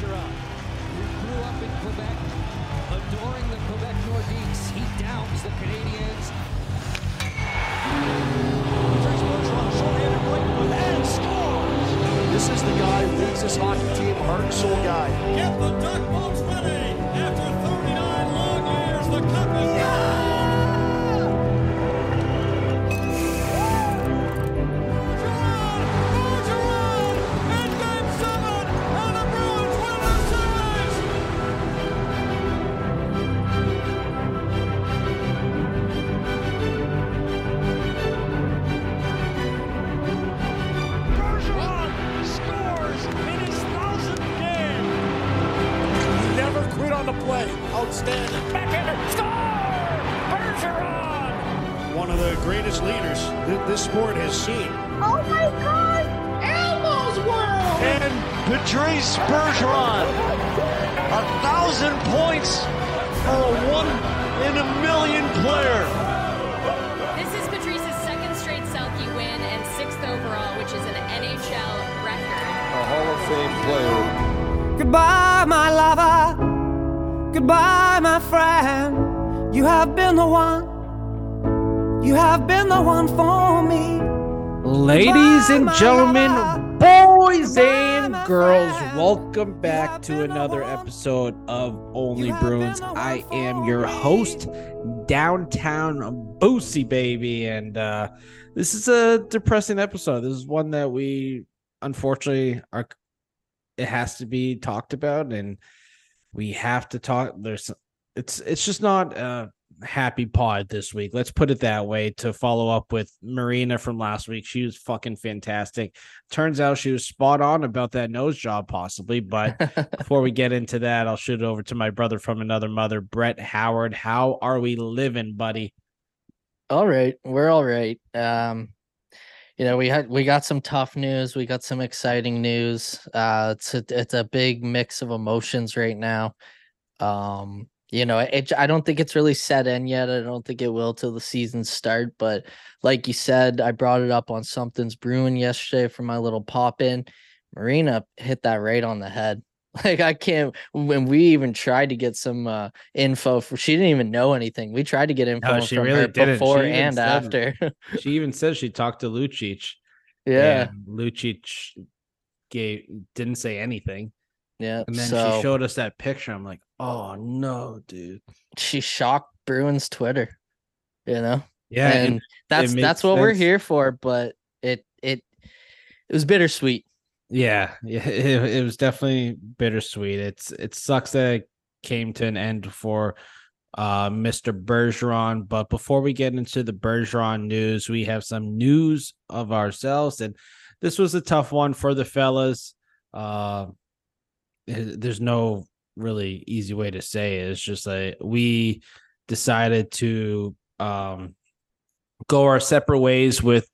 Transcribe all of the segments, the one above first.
Bergeron, who grew up in Quebec, adoring the Quebec Nordiques. He downs the Canadiens. Patrice Bergeron, right with and scores. This is the guy who leads this hockey team, heart and soul guy. Get the duck boats ready. After 39 long years, the cup is down. Ladies and gentlemen, boys and girls, welcome back to another episode of Only Bruins. been the one I am your host, downtown Boosy Baby, and uh, this is a depressing episode. This is one that we unfortunately are. It has to be talked about, and we have to talk. There's, it's it's just not a happy pod this week. Let's put it that way. To follow up with Marina from last week, she was fucking fantastic. Turns out she was spot on about that nose job, possibly. But before we get into that, I'll shoot it over to my brother from another mother, Brett Howard. How are we living, buddy? All right, we're all right. Um, you know, we had we got some tough news, we got some exciting news. Uh, it's a, it's a big mix of emotions right now. Um, you know, it, I don't think it's really set in yet. I don't think it will till the season start. But like you said, I brought it up on something's brewing yesterday for my little pop in. Marina hit that right on the head. Like I can't. When we even tried to get some uh, info, for, she didn't even know anything. We tried to get info she from really her didn't. Before and said- after. She even said she talked to Lucic. yeah, Lucic gave didn't say anything. Yeah. And then so she showed us that picture. I'm like, oh no, dude. she shocked Bruins Twitter. You know, Yeah, and it- that's makes that's what we're here for. But it it it was bittersweet. yeah, yeah. It, it was definitely bittersweet. It's it sucks that it came to an end for uh Mr. Bergeron. But before we get into the Bergeron news, we have some news of ourselves, and this was a tough one for the fellas. Uh, there's no really easy way to say it. It's just like we decided to um go our separate ways with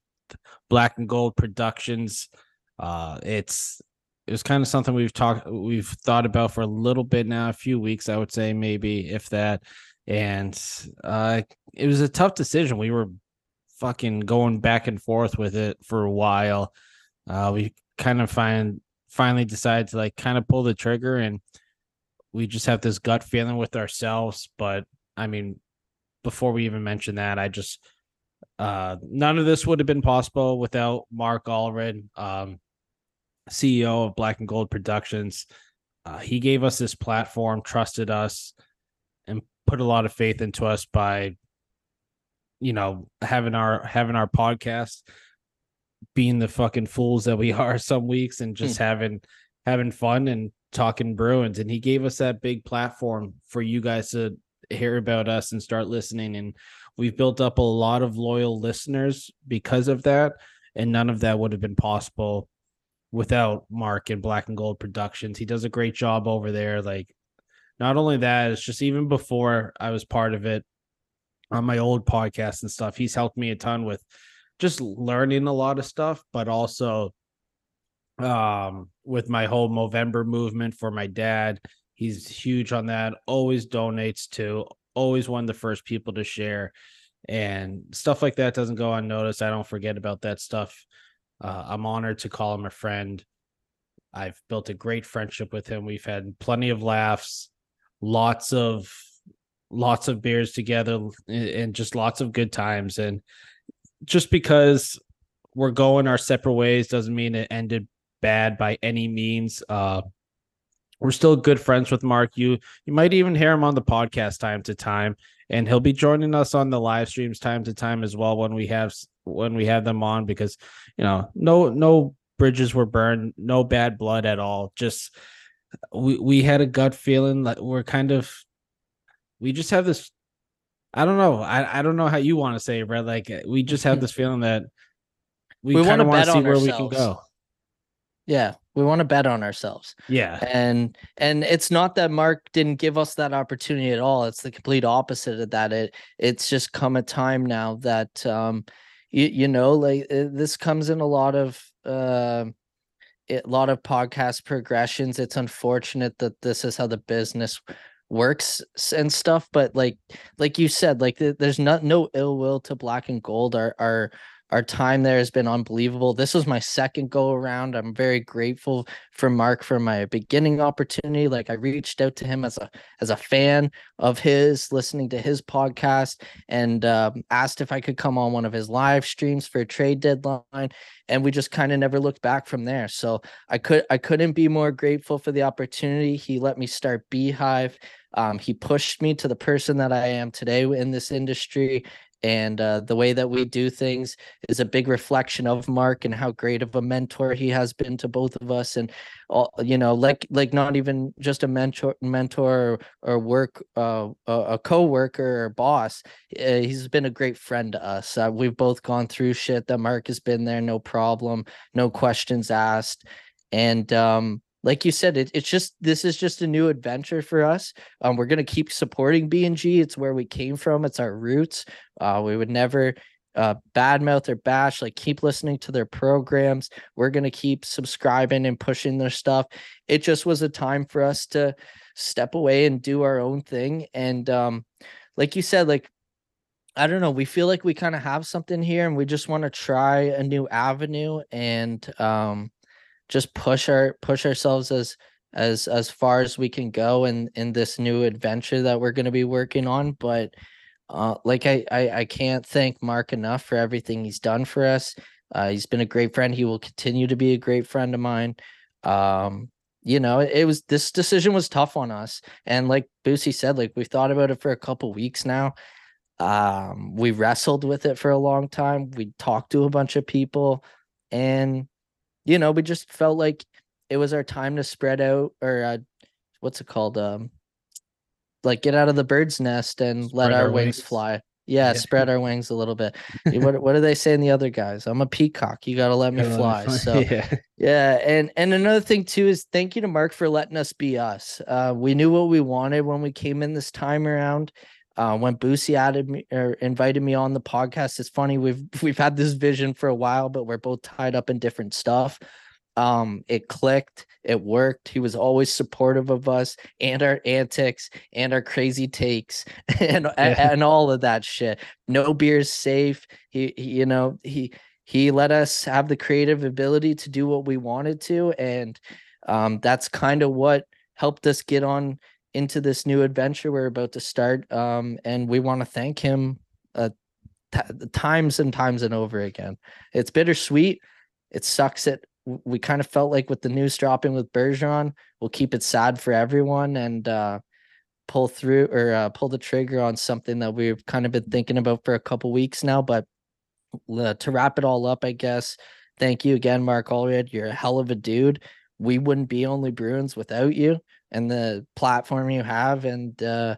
Black and Gold Productions. Uh it's it was kind of something we've talked we've thought about for a little bit now, a few weeks, I would say, maybe if that. And uh it was a tough decision. We were fucking going back and forth with it for a while. Uh we kind of find finally decided to like kind of pull the trigger and we just have this gut feeling with ourselves. But I mean, before we even mention that, I just uh none of this would have been possible without Mark Allred, um, CEO of Black and Gold Productions. Uh, he gave us this platform, trusted us, and put a lot of faith into us by, you know, having our having our podcast, being the fucking fools that we are some weeks, and just hmm. having having fun and talking Bruins. And he gave us that big platform for you guys to hear about us and start listening. And we've built up a lot of loyal listeners because of that. And none of that would have been possible without Mark and Black and Gold Productions. He does a great job over there. Like, not only that, it's just even before I was part of it on my old podcast and stuff, he's helped me a ton with just learning a lot of stuff, but also um with my whole Movember movement for my dad. He's huge on that, always donates to, always one of the first people to share. And stuff like that doesn't go unnoticed. I don't forget about that stuff. Uh, I'm honored to call him a friend. I've built a great friendship with him. We've had plenty of laughs, lots of lots of beers together and just lots of good times and just because we're going our separate ways doesn't mean it ended bad by any means. Uh we're still good friends with Mark. You you might even hear him on the podcast time to time, and he'll be joining us on the live streams time to time as well when we have when we have them on because you know no no bridges were burned, no bad blood at all. Just we we had a gut feeling that we're kind of we just have this I don't know. I, I don't know how you want to say it, Brett. Like we just have this feeling that we, We kind of wanna bet see on where we can ourselves. go. Yeah, we want to bet on ourselves. Yeah. And and it's not that Mark didn't give us that opportunity at all. It's the complete opposite of that. It it's just come a time now that um you, you know like uh, this comes in a lot of uh a lot of podcast progressions. It's unfortunate that this is how the business works and stuff but like like you said like th- there's not no ill will to black and gold. Our our our time there has been unbelievable. This was my second go around. I'm very grateful for mark for my beginning opportunity. Like i reached out to him as a as a fan of his listening to his podcast and um, asked if i could come on one of his live streams for a trade deadline and we just kind of never looked back from there. So i could i couldn't be more grateful for the opportunity. He let me start beehive. Um, he pushed me to the person that i am today in this industry and uh, the way that we do things is a big reflection of mark and how great of a mentor he has been to both of us. And all you know like like not even just a mentor mentor or, or work uh, a, co-worker or boss uh, he's been a great friend to us. Uh, we've both gone through shit that mark has been there no problem no questions asked. And um like you said it, it's just this is just a new adventure for us. Um we're going to keep supporting b&g it's where we came from. It's our roots. Uh we would never uh badmouth or bash like keep listening to their programs. We're going to keep subscribing and pushing their stuff. It just was a time for us to step away and do our own thing. And um like you said like I don't know. We feel like we kind of have something here and we just want to try a new avenue and um just push our push ourselves as as as far as we can go in in this new adventure that we're going to be working on but uh like I, I i can't thank mark enough for everything he's done for us. Uh he's been a great friend. He will continue to be a great friend of mine. Um you know it, was this decision was tough on us. And like Boosy said like we've thought about it for a couple weeks now. Um we wrestled with it for a long time. We talked to a bunch of people. And you know we just felt like it was our time to spread out or uh, what's it called um like get out of the bird's nest and let our, our wings, wings. fly yeah, Yeah. spread our wings a little bit what, what do they say in the other guys i'm a peacock you got to let me fly so yeah. yeah, and and another thing too is thank you to Mark for letting us be us. Uh, we knew what we wanted when we came in this time around. Uh, when Boosy added me or invited me on the podcast, it's funny we've we've had this vision for a while, but we're both tied up in different stuff. Um, it clicked, it worked. He was always supportive of us and our antics and our crazy takes and and, and all of that shit. No beers safe. He, he you know he he let us have the creative ability to do what we wanted to and um, that's kind of what helped us get on into this new adventure we're about to start um, and we want to thank him uh, t- times and times and over again it's bittersweet it sucks w- we kind of felt like with the news dropping with bergeron we'll keep it sad for everyone and uh, pull through or uh, pull the trigger on something that we've kind of been thinking about for a couple weeks now but to wrap it all up, I guess. Thank you again, Mark Allred. You're a hell of a dude. We wouldn't be only Bruins without you and the platform you have and uh,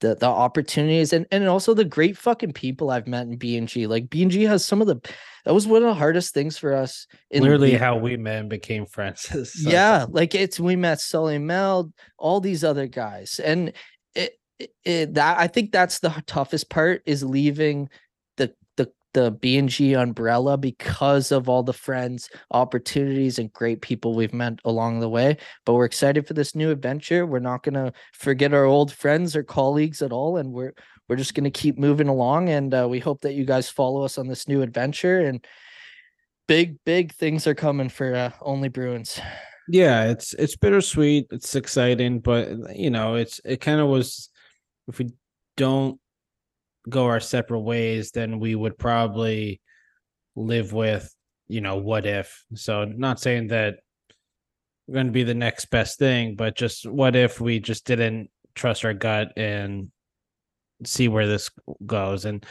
the the opportunities and and also the great fucking people I've met in BNG. Like BNG has some of the that was one of the hardest things for us. In Literally the- how we met and became friends. So- yeah, like it's we met Sully Mel, all these other guys, and it, it, it that I think that's the toughest part is leaving the the the B and G umbrella because of all the friends, opportunities, and great people we've met along the way. But we're excited for this new adventure. We're not gonna forget our old friends or colleagues at all, and we're we're just gonna keep moving along. And uh, we hope that you guys follow us on this new adventure and. Big, big things are coming for uh, Only Bruins. Yeah, it's it's bittersweet. It's exciting, but you know, it's it kind of was. If we don't go our separate ways, then we would probably live with you know what if. So, not saying that we're going to be the next best thing, but just what if we just didn't trust our gut and see where this goes and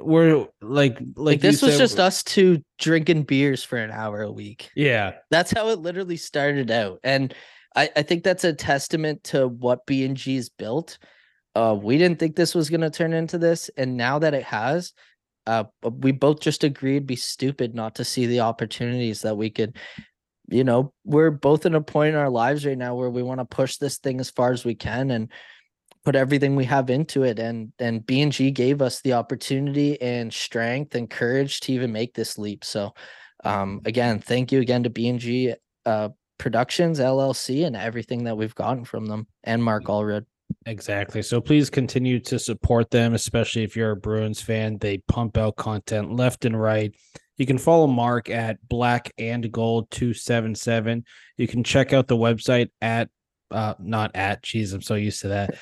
we're like like, Like this was said, just us two drinking beers for an hour a week. yeah That's how it literally started out. And I, I think that's a testament to what B and G's built. Uh, we didn't think this was gonna turn into this, and now that it has, uh, we both just agreed be stupid not to see the opportunities that we could. You know, we're both in a point in our lives right now where we want to push this thing as far as we can and put everything we have into it. And and B and G gave us the opportunity and strength and courage to even make this leap. So, um, again, thank you again to B and G uh, Productions LLC and everything that we've gotten from them and Mark Allred. Exactly. So please continue to support them, especially if you're a Bruins fan. They pump out content left and right. You can follow Mark at Black and Gold 277. You can check out the website at uh not at geez, I'm so used to that.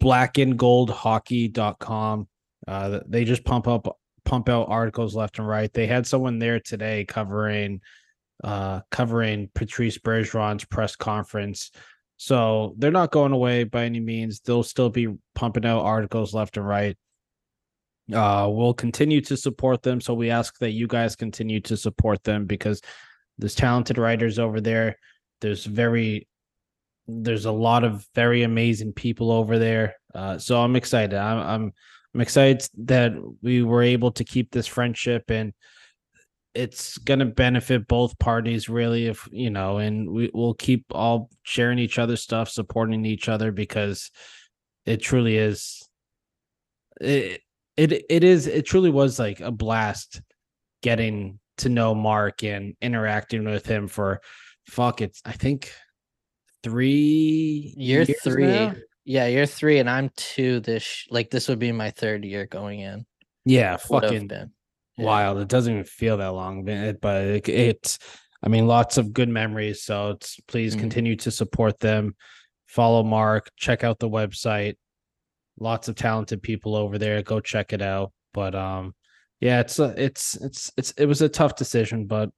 black and blackandgoldhockey.com. Uh they just pump up pump out articles left and right. They had someone there today covering uh covering Patrice Bergeron's press conference. So they're not going away by any means. They'll still be pumping out articles left and right. Uh, we'll continue to support them. So we ask that you guys continue to support them because there's talented writers over there. There's very, there's a lot of very amazing people over there. Uh, so I'm excited. I'm, I'm, I'm excited that we were able to keep this friendship and it's going to benefit both parties really if you know and we will keep all sharing each other's stuff supporting each other because it truly is it it it is it truly was like a blast getting to know Mark and interacting with him for fuck it's I think 3 Year three. now? Yeah, you're three, and I'm two. This like this would be my third year going in. Yeah, fucking been. Yeah. wild. It doesn't even feel that long, but it, it's, I mean, lots of good memories. So it's please Mhm. continue to support them. Follow Mark. Check out the website. Lots of talented people over there. Go check it out. But um, yeah, it's a, it's it's it's it was a tough decision, but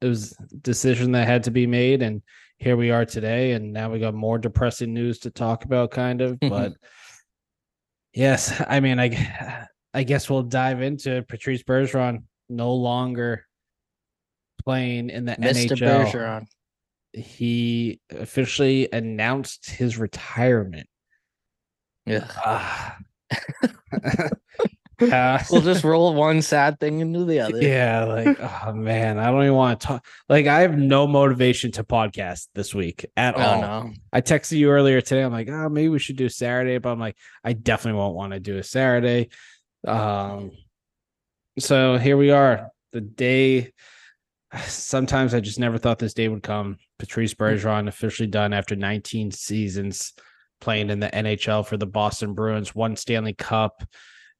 it was a decision that had to be made, and here we are today. And now we got more depressing news to talk about, kind of. But yes, I mean, I I guess we'll dive into. Patrice Bergeron no longer playing in the Mr. NHL. Bergeron. He officially announced his retirement. Yeah. Ah. Uh, we'll just roll one sad thing into the other. yeah, like oh man, I don't even want to talk. Like I have no motivation to podcast this week at Oh all. no. I texted you earlier today. I'm like, oh, maybe we should do Saturday, but I'm like, I definitely won't want to do a Saturday. Um, so here we are, the day. Sometimes I just never thought this day would come. Patrice Bergeron officially done after 19 seasons playing in the NHL for the Boston Bruins, one Stanley Cup,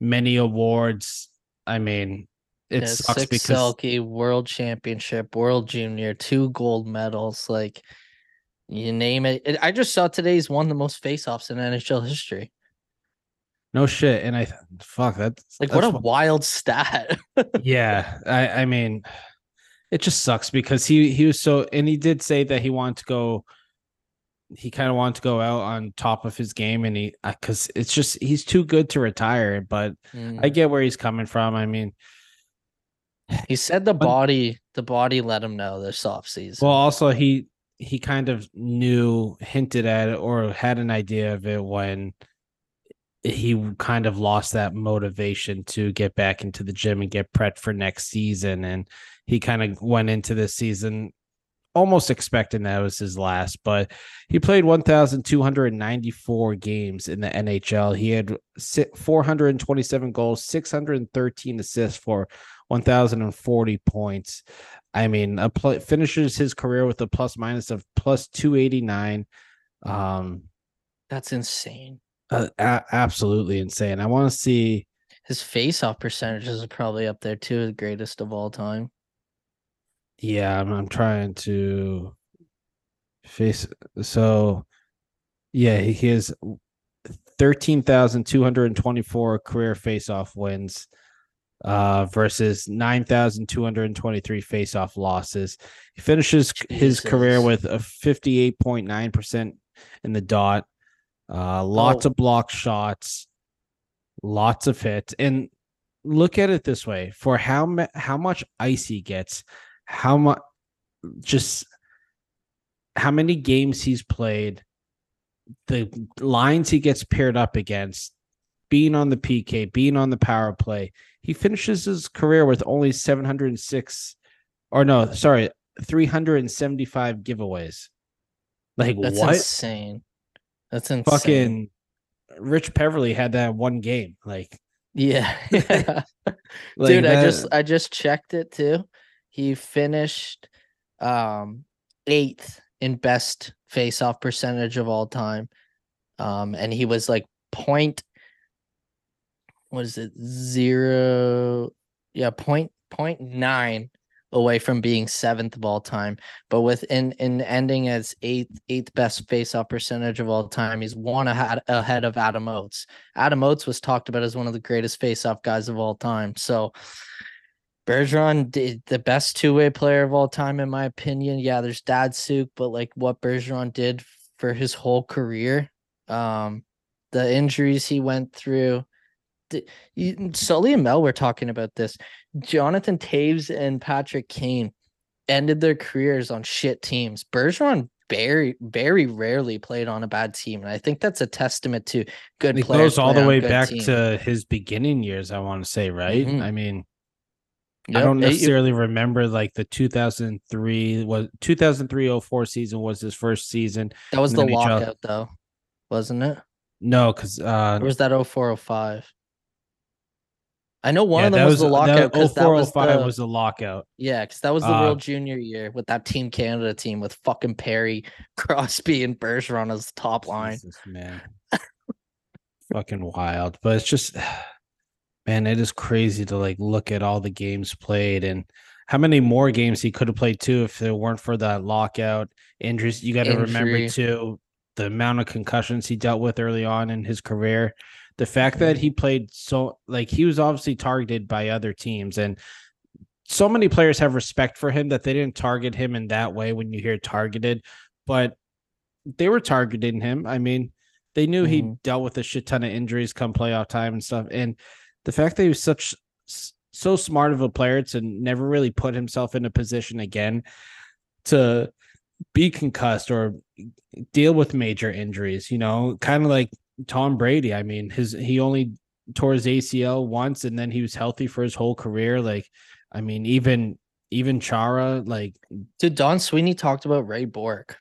many awards. I mean, it Yeah, sucks six because Selke, World Championship, World Junior, two gold medals. Like you name it. It- I just saw today's won the most faceoffs in NHL history. No shit. And I fuck that's Like what a that's wild stat. yeah i i mean it just sucks because he he was so and he did say that he wanted to go he kind of wanted to go out on top of his game and he because it's just he's too good to retire but Mm. i get where he's coming from i mean he said the body, the body let him know this off season. well also he he kind of knew hinted at it or had an idea of it when he kind of lost that motivation to get back into the gym and get prepped for next season. And he kind of went into this season almost expecting that was his last but he played 1294 games in the NHL he had 427 goals 613 assists for 1040 points. I mean a pl- finishes his career with a plus minus of plus 289 um That's insane. Uh, a- absolutely insane. I want to see. His face-off percentages are probably up there too, the greatest of all time. Yeah, I'm, I'm trying to Face so yeah, he has 13,224 career face-off wins uh versus 9,223 face-off losses. He finishes his career with a 58.9% in the dot. Uh lots Oh. of block shots, lots of hits. And look at it this way, for how ma- how much ice he gets, how much just how many games he's played, the lines he gets paired up against, being on the PK, being on the power play. He finishes his career with only 706 or no, sorry, 375 giveaways. Like That's what? insane. That's insane. Fucking Rich Peverley had that one game. Like, Yeah. like Dude, I just I just checked it too. He finished um eighth in best face-off percentage of all time. Um and he was like point what is it? Zero yeah, point point nine away from being seventh of all time. But with in in ending as eighth eighth best face-off percentage of all time, he's one ahead ahead of Adam Oates. Adam Oates was talked about as one of the greatest face-off guys of all time. So Bergeron did the best two-way player of all time, in my opinion. Yeah, there's Datsyuk, but like what Bergeron did for his whole career, um, the injuries he went through. Sully and Mel were talking about this. Jonathan Toews and Patrick Kane ended their careers on shit teams. Bergeron very, very rarely played on a bad team, and I think that's a testament to good it players. goes all the way back teams. to his beginning years, I want to say, right? Mhm. I mean, I don't it- necessarily remember like the 2003 was 2003-04 season was his first season. That was the NHL. lockout, though, wasn't it? No, because uh Or was that 0405? I know one yeah, of them that was, the lockout because that was 0405 the was the lockout. yeah, because that was the Uh, World Junior year with that Team Canada team with fucking Perry, Crosby, and Bergeron as top line. Jesus, man. Fucking wild. But it's just man, it is crazy to like look at all the games played and how many more games he could have played too if it weren't for that lockout injuries. You got to remember too the amount of concussions he dealt with early on in his career. The fact that he played so like he was obviously targeted by other teams and so many players have respect for him that they didn't target him in that way when you hear targeted, but they were targeting him. I mean, they knew he Mhm. dealt with a shit ton of injuries come playoff time and stuff. And the fact that he was such so smart of a player to never really put himself in a position again to be concussed or deal with major injuries, you know, kind of like Tom Brady. I mean, his he only tore his ACL once and then he was healthy for his whole career. Like, I mean, even even Chara, like Dude, Don Sweeney talked about Ray Bourque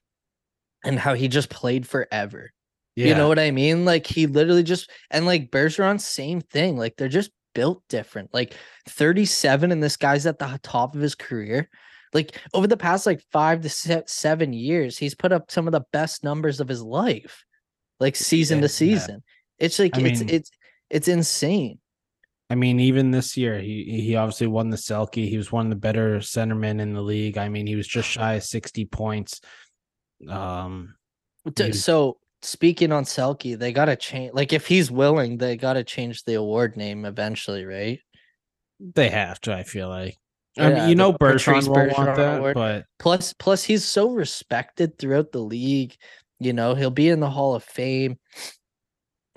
and how he just played forever. yeah, You know what I mean? Like he literally just and like Bergeron, same thing. Like they're just built different. Like 37, and this guy's at the top of his career. Like over the past like five to se- seven years, he's put up some of the best numbers of his life, like season Yeah, to yeah. season. It's like I it's mean- it's it's insane. I mean, even this year, he he obviously won the Selke. He was one of the better centermen in the league. I mean, he was just shy of 60 points. Um, So speaking on Selke, they gotta change. Like if he's willing, they gotta change the award name eventually, right? they have to, I feel like. I Yeah, mean, you know, Bertrand, won't want that, award. but Plus, plus he's so respected throughout the league. You know, he'll be in the Hall of Fame.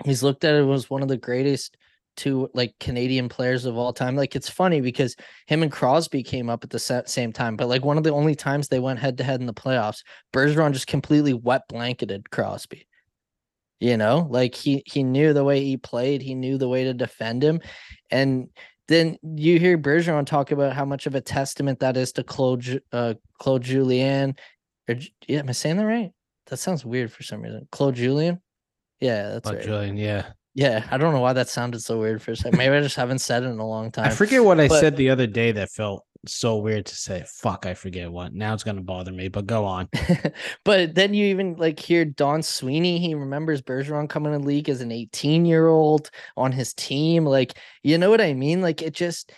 He's looked at it as one of the greatest two like Canadian players of all time. Like it's funny because him and Crosby came up at the same time, but like one of the only times they went head to head in the playoffs, Bergeron just completely wet blanketed Crosby. You know, like he he knew the way he played, he knew the way to defend him, and then you hear Bergeron talk about how much of a testament that is to Claude uh Claude Julien. Or yeah, am I saying that right? That sounds weird for some reason. Claude Julien? Yeah, that's but right. Julien, yeah. Yeah, I don't know why that sounded so weird for a second. Maybe I just haven't said it in a long time. I forget what I but- said the other day that felt so weird to say. Fuck, I forget what. Now it's gonna bother me, but go on. but then you even like hear Don Sweeney. He remembers Bergeron coming in the league as an 18 year old on his team. Like, you know what I mean? Like, it just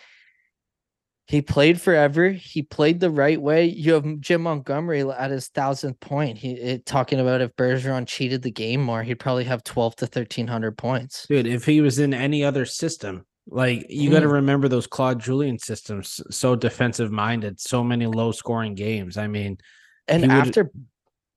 He played forever. He played the right way. You have Jim Montgomery at his thousandth point. He it, talking about if Bergeron cheated the game more, he'd probably have twelve to thirteen hundred points. Dude, if he was in any other system, like you got to Mm. remember those Claude Julien systems, so defensive minded, so many low scoring games. I mean, And after,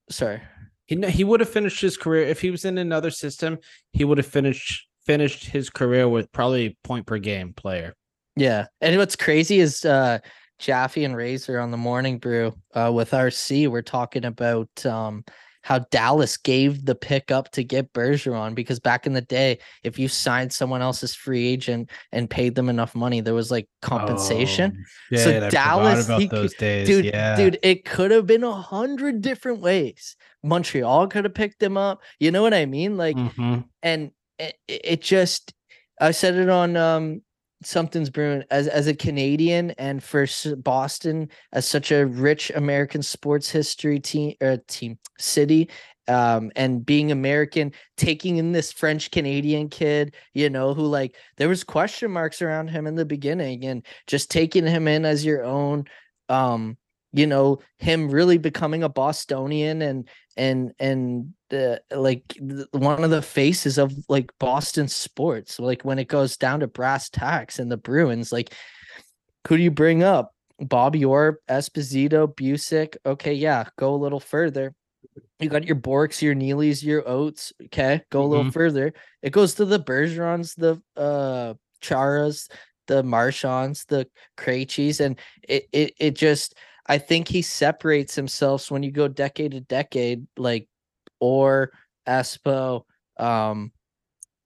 sorry, he he would have finished his career if he was in another system. He would have finished finished his career with probably point per game player. Yeah. And what's crazy is uh Jaffe and Razor on the morning brew uh with RC, we're talking about um how Dallas gave the pick up to get Bergeron because back in the day, if you signed someone else's free agent and paid them enough money, there was like compensation. Oh, So I Dallas, about he those days. dude, yeah, dude, it could have been a hundred different ways. Montreal could have picked him up. You know what I mean? Like, Mhm. and it, it just I said it on um something's brewing as as a Canadian and for Boston as such a rich American sports history team uh, team city um and being American taking in this French Canadian kid you know who like there was question marks around him in the beginning and just taking him in as your own um you know him really becoming a Bostonian and and and the like one of the faces of like Boston sports. Like when it goes down to brass tacks and the Bruins, like who do you bring up? Bobby Orr, Esposito, Bucyk. Okay, yeah, go a little further. You got your Bourques, your Neelys, your Oates. Okay, go a little further. It goes to the Bergerons, the uh Charas, the Marchands, the Krejcis, and it it it just I think he separates himself when you go decade to decade, like or Espo, um,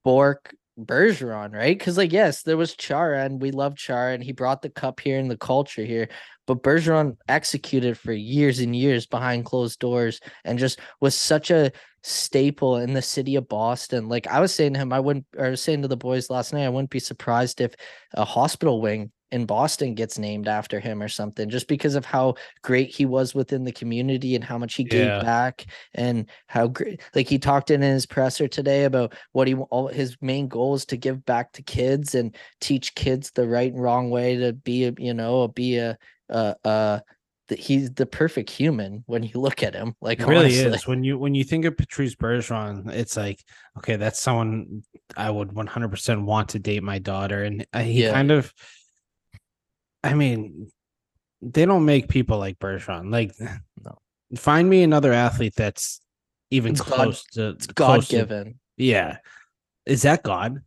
Bourque, Bergeron, right? Because like yes, there was Chara, and we love Chara, and he brought the cup here and the culture here. But Bergeron executed for years and years behind closed doors, and just was such a staple in the city of Boston. Like I was saying to him, I wouldn't, or I was saying to the boys last night, I wouldn't be surprised if a hospital wing in Boston gets named after him or something, just because of how great he was within the community and how much he gave Yeah. back and how great. Like he talked in his presser today about what he all his main goal is to give back to kids and teach kids the right and wrong way to be a you know be a uh uh that he's the perfect human when you look at him like It really honestly. is when you when you think of Patrice Bergeron, it's like okay, that's someone I would 100% want to date my daughter, and uh, he Yeah. kind of, I mean, they don't make people like Bergeron. Like, No. find me another athlete that's even It's God- close to It's God given. Yeah, is that God?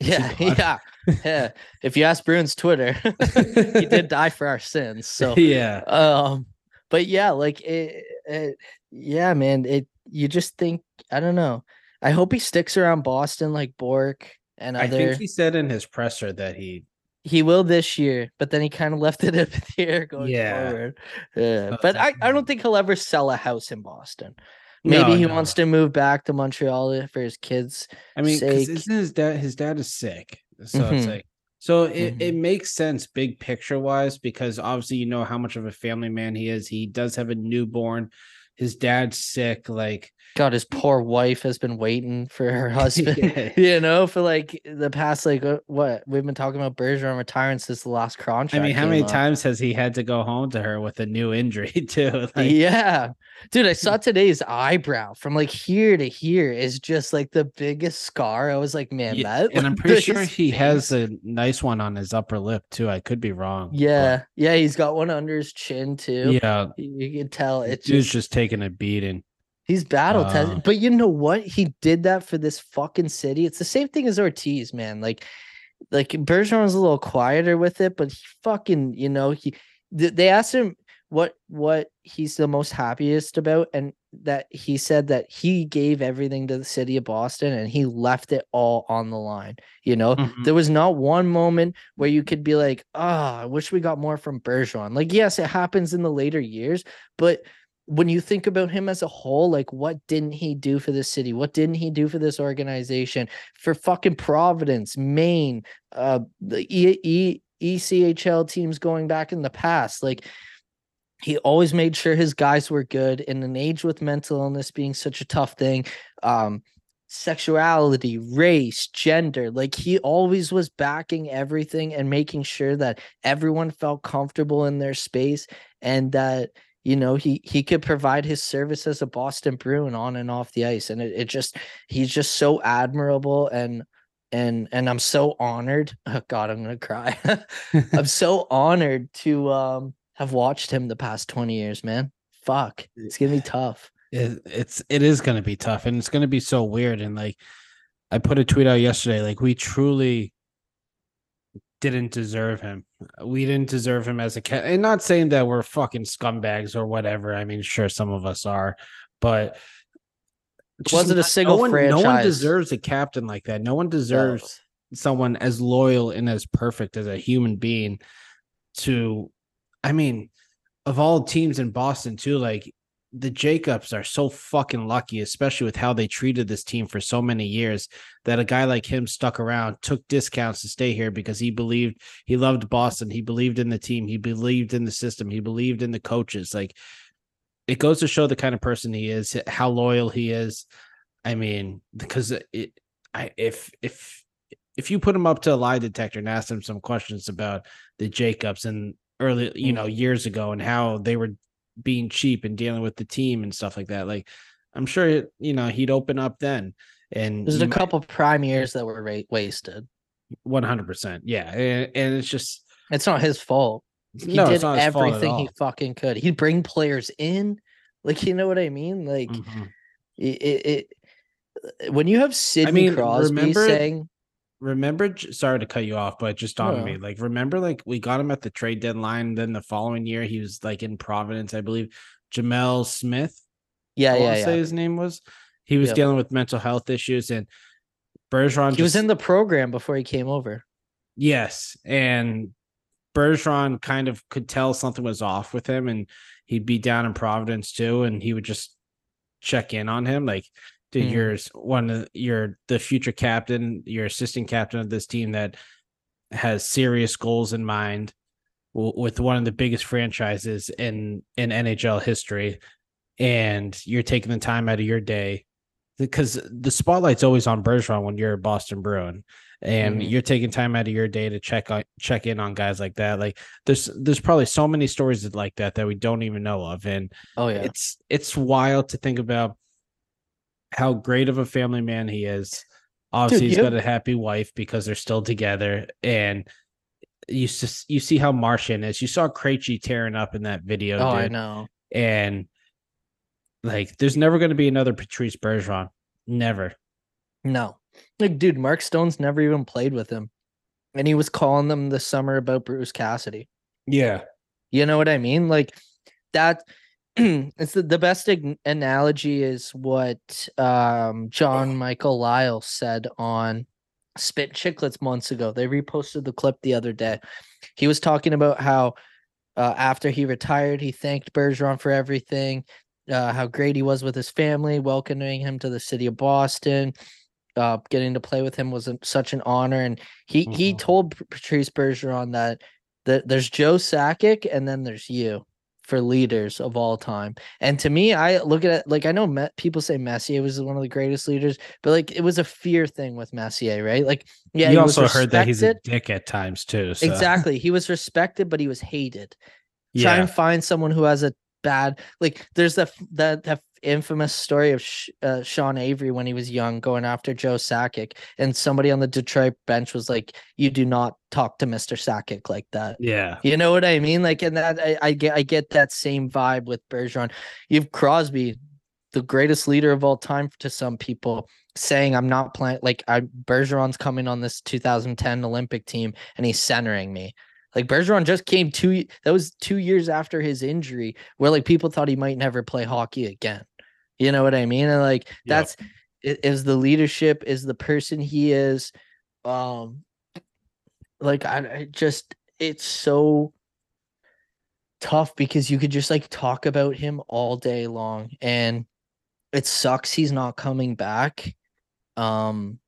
Yeah, God. yeah, yeah. If you ask Bruins Twitter, he did die for our sins. So yeah, um but yeah like it, it yeah man it you just think i don't know i hope he sticks around boston like bourque and other. I think he said in his presser that he he will this year but then he kind of left it up in the air going Yeah. forward yeah but I, I don't think he'll ever sell a house in boston maybe No, he no. wants to move back to montreal for his kids I mean, his dad his dad is sick, so it's Mhm. like so it, it makes sense big picture wise because obviously you know how much of a family man he is. He does have a newborn. His dad's sick. Like God, his poor wife has been waiting for her husband, Yeah. you know, for like the past, like, uh, what we've been talking about Bergeron retiring since the last crunch. I mean, how many up. times has he had to go home to her with a new injury too? Like, yeah, dude, I saw today's eyebrow from like here to here is just like the biggest scar. I was like, man, yeah, that. and I'm pretty sure he has a nice one on his upper lip too. I could be wrong. but Yeah, yeah, he's got one under his chin too. yeah. you you can tell it's Dude's just just taking a beating. He's battle tested, Uh, but you know what? He did that for this fucking city. It's the same thing as Ortiz, man. Like, like Bergeron's a little quieter with it, but he fucking, you know, he. th- They asked him what what he's the most happiest about, and that he said that he gave everything to the city of Boston, and he left it all on the line. You know, Mhm. there was not one moment where you could be like, "Ah, I wish we got more from Bergeron." Like, yes, it happens in the later years, but when you think about him as a whole, like what didn't he do for this city? What didn't he do for this organization? For fucking Providence, Maine, uh, the e- e- ECHL teams going back in the past, like. He always made sure his guys were good in an age with mental illness being such a tough thing. Um, sexuality, race, gender. Like he always was backing everything and making sure that everyone felt comfortable in their space and that you know he he could provide his service as a Boston Bruin on and off the ice. And it, it just he's just so admirable and and and I'm so honored. Oh God, I'm gonna cry. I'm so honored to um have watched him the past 20 years, man. Fuck. It's gonna be tough it, it's it is to be tough and it's to be so weird and like i put a tweet out yesterday like we truly didn't deserve him we didn't deserve him as a cat and not saying that we're fucking scumbags or whatever i mean sure some of us are but it wasn't a single no one, franchise. no one deserves a captain like that no one deserves no. someone as loyal and as perfect as a human being to i mean of all teams in boston too like the Jacobs are so fucking lucky, especially with how they treated this team for so many years, that a guy like him stuck around, took discounts to stay here because he believed he loved Boston. He believed in the team. He believed in the system. He believed in the coaches. Like it goes to show the kind of person he is, how loyal he is. I mean, because it, I, if, if, if you put him up to a lie detector and ask him some questions about the Jacobs and early, you know, Mm. years ago and how they were being cheap and dealing with the team and stuff like that. Like, I'm sure you know he'd open up then. And There's a might- couple prime years that were ra- wasted. 100%. Yeah, and, and it's just It's not his fault. He no, did it's not his fault at everything he fucking could. He'd bring players in, like you know what I mean. Like Mhm. it, it, it- when you have Sidney mean, Crosby remember- saying, Remember, sorry to cut you off, but just on No. me. Like, remember, like we got him at the trade deadline. Then the following year, he was like in Providence, I believe. Jamel Smith, "Yeah, yeah, say yeah." his name was. He was Yep. dealing with mental health issues, and Bergeron He was in the program before he came over. Yes, and Bergeron kind of could tell something was off with him, and he'd be down in Providence too, and he would just check in on him, like, "Dude, Mhm. you're one of you're the future captain, you're assistant captain of this team that has serious goals in mind w- with one of the biggest franchises in in NHL history, and you're taking the time out of your day." Because the spotlight's always on Bergeron when you're a Boston Bruin, and Mhm. you're taking time out of your day to check on check in on guys like that. Like there's there's probably so many stories like that that we don't even know of, and Oh yeah, it's it's wild to think about how great of a family man he is. Obviously, he's you- got a happy wife because they're still together, and you s- you see how Marchand is. You saw Krejci tearing up in that video, oh I know. and like there's never going to be another Patrice Bergeron, never. No, like dude, Mark Stone's never even played with him, and he was calling them this summer about Bruce Cassidy. Yeah, You know what I mean? Like that. it's the, the best ag- analogy is what um, John Michael Liles said on Spit Chicklets months ago. They reposted the clip the other day. He was talking about how uh, after he retired, he thanked Bergeron for everything, uh, how great he was with his family, welcoming him to the city of Boston. Uh, getting to play with him was a, such an honor, and he he Mhm. told Patrice Bergeron that that there's Joe Sakic and then there's you for leaders of all time. And to me, I look at it like I know Me- people say Messier was one of the greatest leaders, but like it was a fear thing with Messier, right? Like, yeah, you he also heard that he's a dick at times too. So. exactly. He was respected, but he was hated. Try and find someone who has a bad like. There's that that that infamous story of Sh- uh, Sean Avery when he was young going after Joe Sakic, and somebody on the Detroit bench was like, "You do not talk to Mister Sakic like that." Yeah. You know what I mean? Like, and that I, I get I get that same vibe with Bergeron. You've Crosby, the greatest leader of all time to some people, saying I'm not playing like I Bergeron's coming on this 2010 Olympic team and he's centering me. Like Bergeron just came two that was two years after his injury, where like people thought he might never play hockey again. You know what I mean? And like Yep. that's it is the leadership, is the person he is. Um like I, I just it's so tough because you could just like talk about him all day long and it sucks he's not coming back um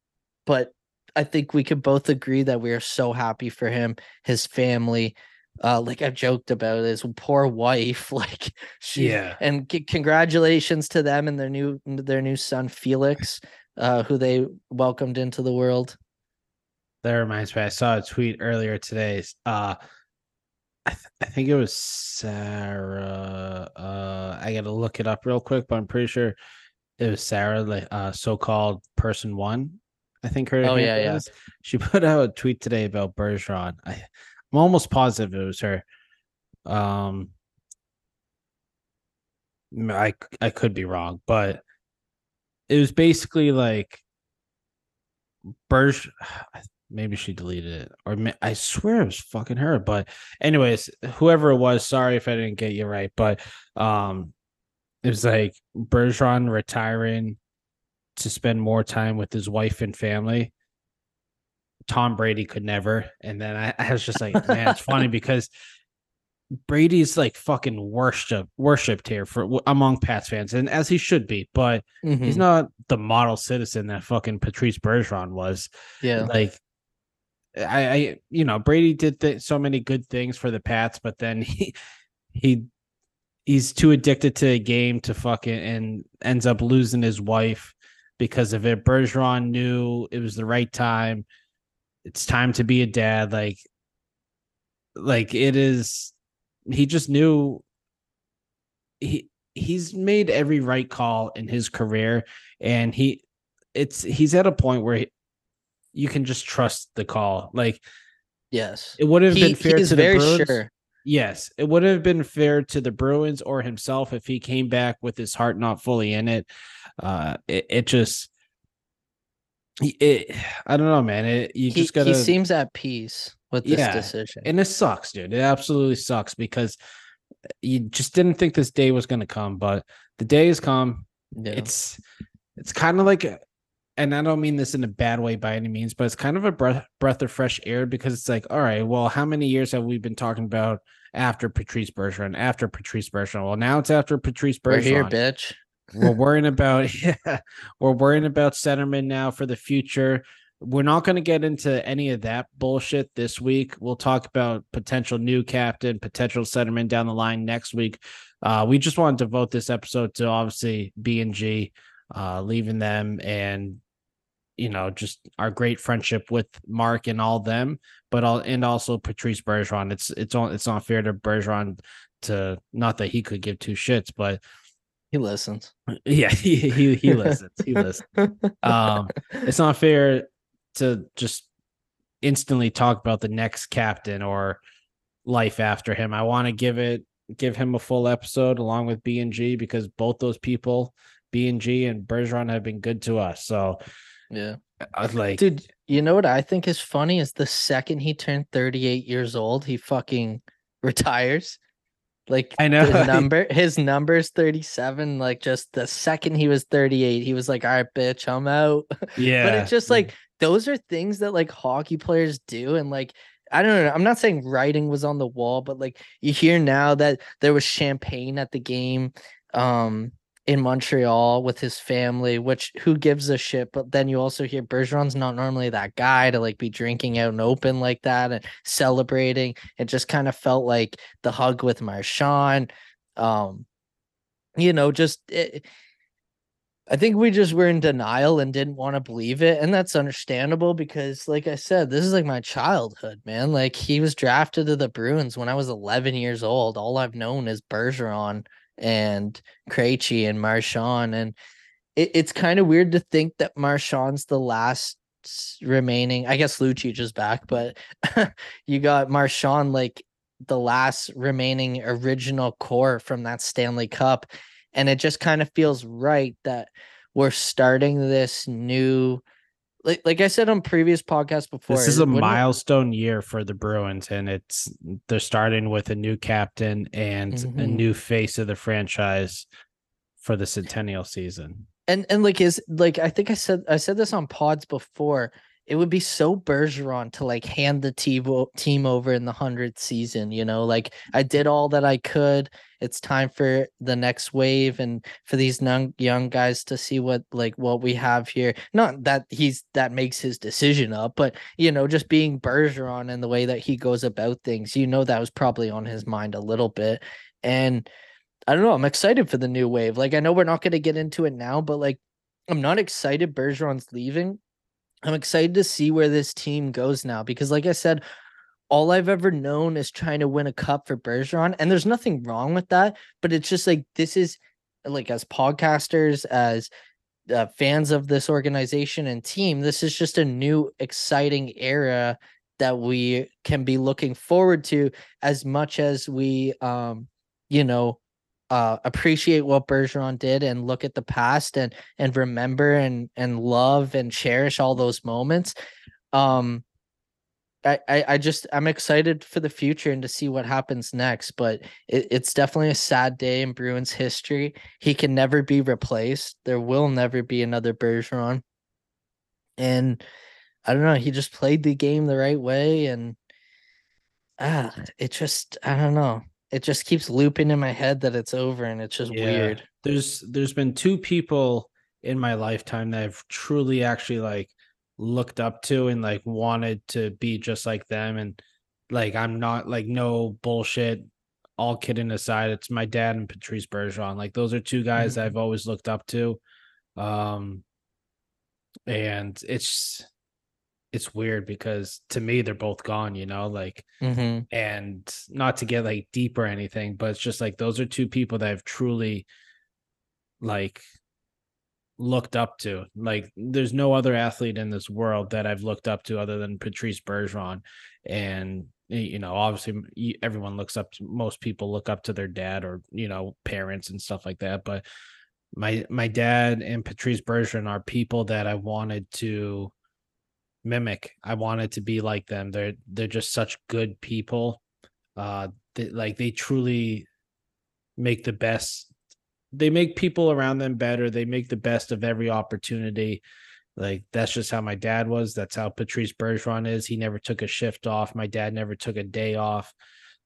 but i think we could both agree that we are so happy for him his family uh like i've joked about his poor wife like she Yeah. and c- congratulations to them and their new their new son felix uh, who they welcomed into the world. That reminds me, I saw a tweet earlier today. Uh, I, th- I think it was Sarah. Uh, I got to look it up real quick, but I'm pretty sure it was Sarah, like uh, so-called person one. I think her. Oh, yeah, yeah. is. She put out a tweet today about Bergeron. I, I'm almost positive it was her. Um, I I could be wrong, but it was basically like Berge. Maybe she deleted it, or I swear it was fucking her. But anyways, whoever it was, sorry if I didn't get you right, but um, it was like Bergeron retiring to spend more time with his wife and family. Tom Brady could never, and then I, I was just like, man, it's funny because Brady's like fucking worship worshipped here for among Pats fans, and as he should be, but he's Mhm. not the model citizen that fucking Patrice Bergeron was. Yeah. Like, I, I you know, Brady did th- so many good things for the Pats, but then he he he's too addicted to a game to fucking and ends up losing his wife because of it. Bergeron knew it was the right time. It's time to be a dad. Like, like it is. He just knew. He he's made every right call in his career, and he it's he's at a point where he, you can just trust the call. Like, Yes. it would have He- been fair to the very Bruins. sure. Yes, it would have been fair to the Bruins or himself if he came back with his heart not fully in it. Uh, it, it just, it, I don't know, man. It, you He, just gotta. he seems at peace with this Yeah, decision. and it sucks, dude. It absolutely sucks because you just didn't think this day was going to come, but the day has come. Yeah. It's, it's kind of like, a- and I don't mean this in a bad way by any means, but it's kind of a breath breath of fresh air because it's like, all right, well, how many years have we been talking about after Patrice Bergeron, after Patrice Bergeron? Well, now it's after Patrice Bergeron. We're here, bitch. We're worrying about yeah, we're worrying about centerman now for the future. We're not going to get into any of that bullshit this week. We'll talk about potential new captain, potential centerman down the line next week. Uh, we just want to devote this episode to obviously B and G, uh, leaving them and you know just our great friendship with Mark and all them, but all and also Patrice Bergeron. It's it's on it's not fair to Bergeron to not that he could give two shits, but He listens. yeah, he he, he listens. He listens. Um, it's not fair to just instantly talk about the next captain or life after him. I want to give it give him a full episode along with B and G because both those people, B and G and Bergeron, have been good to us. So Yeah. I was like, Dude, you know what I think is funny is the second he turned 38 years old, he fucking retires. Like I know. his number his number's 37. Like just the second he was 38, he was like, all right, bitch, I'm out. yeah, but it's just like those are things that like hockey players do and like i don't know i'm not saying writing was on the wall but like you hear now that there was champagne at the game um in montreal with his family which who gives a shit but then you also hear bergeron's not normally that guy to like be drinking out and open like that and celebrating it just kind of felt like the hug with marchand um you know just it, I think we just were in denial and didn't want to believe it. And that's understandable because, like I said, this is like my childhood, man. Like he was drafted to the Bruins when I was 11 years old. All I've known is Bergeron and Krejci and Marchand. And it, it's kind of weird to think that Marchand's the last remaining. I guess Lucic is back, but you got Marchand like the last remaining original core from that Stanley Cup and it just kind of feels right that we're starting this new like like I said on previous podcasts before. this is a wouldn't it- milestone year for the Bruins, and it's they're starting with a new captain and a Mhm. new face of the franchise for the centennial season. and and like is like I think I said I said this on pods before. It would be so Bergeron to like hand the team team over in the hundredth season. You know, like I did all that I could. It's time for the next wave and for these young young guys to see what like what we have here. Not that he's that makes his decision up, but you know, just being Bergeron and the way that he goes about things, you know, that was probably on his mind a little bit. And I don't know. I'm excited for the new wave. Like I know we're not going to get into it now, but like I'm not excited Bergeron's leaving. I'm excited to see where this team goes now because, like I said, all I've ever known is trying to win a cup for Bergeron, and there's nothing wrong with that. But it's just like this is like as podcasters, as uh, fans of this organization and team, this is just a new exciting era that we can be looking forward to as much as we um you know uh appreciate what Bergeron did and look at the past and and remember and and love and cherish all those moments um I, I, I just I'm excited for the future and to see what happens next. But it, it's definitely a sad day in Bruins history. He can never be replaced. There will never be another Bergeron. And I don't know. He just played the game the right way, and ah, it just I don't know. It just keeps looping in my head that it's over, and it's just Yeah. weird. There's there's been two people in my lifetime that I've truly actually like looked up to and like wanted to be just like them and like I'm not like no bullshit all kidding aside it's my dad and Patrice Bergeron like those are two guys that I've always looked up to um and it's it's weird because to me they're both gone you know like Mm-hmm. and not to get like deep or anything but it's just like those are two people that I've truly like looked up to like there's no other athlete in this world that I've looked up to other than Patrice Bergeron and you know obviously everyone looks up to most people look up to their dad or you know parents and stuff like that but my my dad and Patrice Bergeron are people that I wanted to mimic. I wanted to be like them. They're they're just such good people. Uh they, like they truly make the best they make people around them better. They make the best of every opportunity. Like that's just how my dad was. That's how Patrice Bergeron is. He never took a shift off. My dad never took a day off.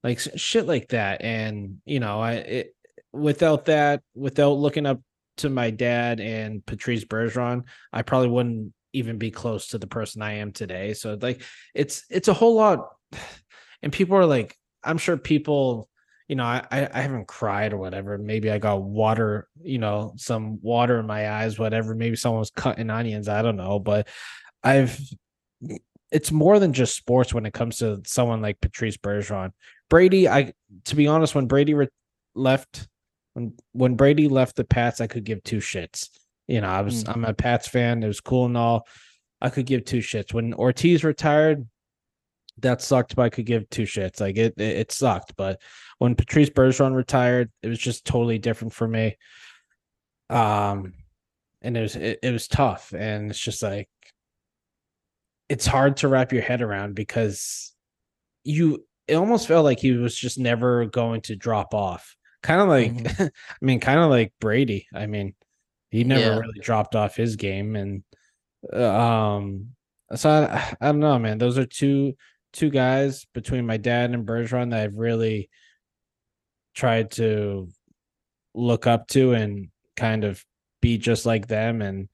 Like shit like that. And you know, I it, without that, without looking up to my dad and Patrice Bergeron, I probably wouldn't even be close to the person I am today. So like it's it's a whole lot and people are like I'm sure people you know I I haven't cried or whatever maybe I got water you know some water in my eyes whatever maybe someone was cutting onions I don't know but I've it's more than just sports when it comes to someone like Patrice Bergeron Brady I to be honest when Brady re- left when when Brady left the Pats I could give two shits you know, I was Mm. I'm a Pats fan. It was cool and all. I could give two shits. When Ortiz retired, that sucked, but I could give two shits. Like it, it, it sucked. But when Patrice Bergeron retired, it was just totally different for me. Um, and it was it, it was tough, and it's just like it's hard to wrap your head around because you it almost felt like he was just never going to drop off. Kind of like, I mean, kind of like Brady. I mean, he never Yeah. really dropped off his game, and um, so I, I don't know, man. Those are two two guys between my dad and Bergeron that I've really tried to look up to and kind of be just like them. And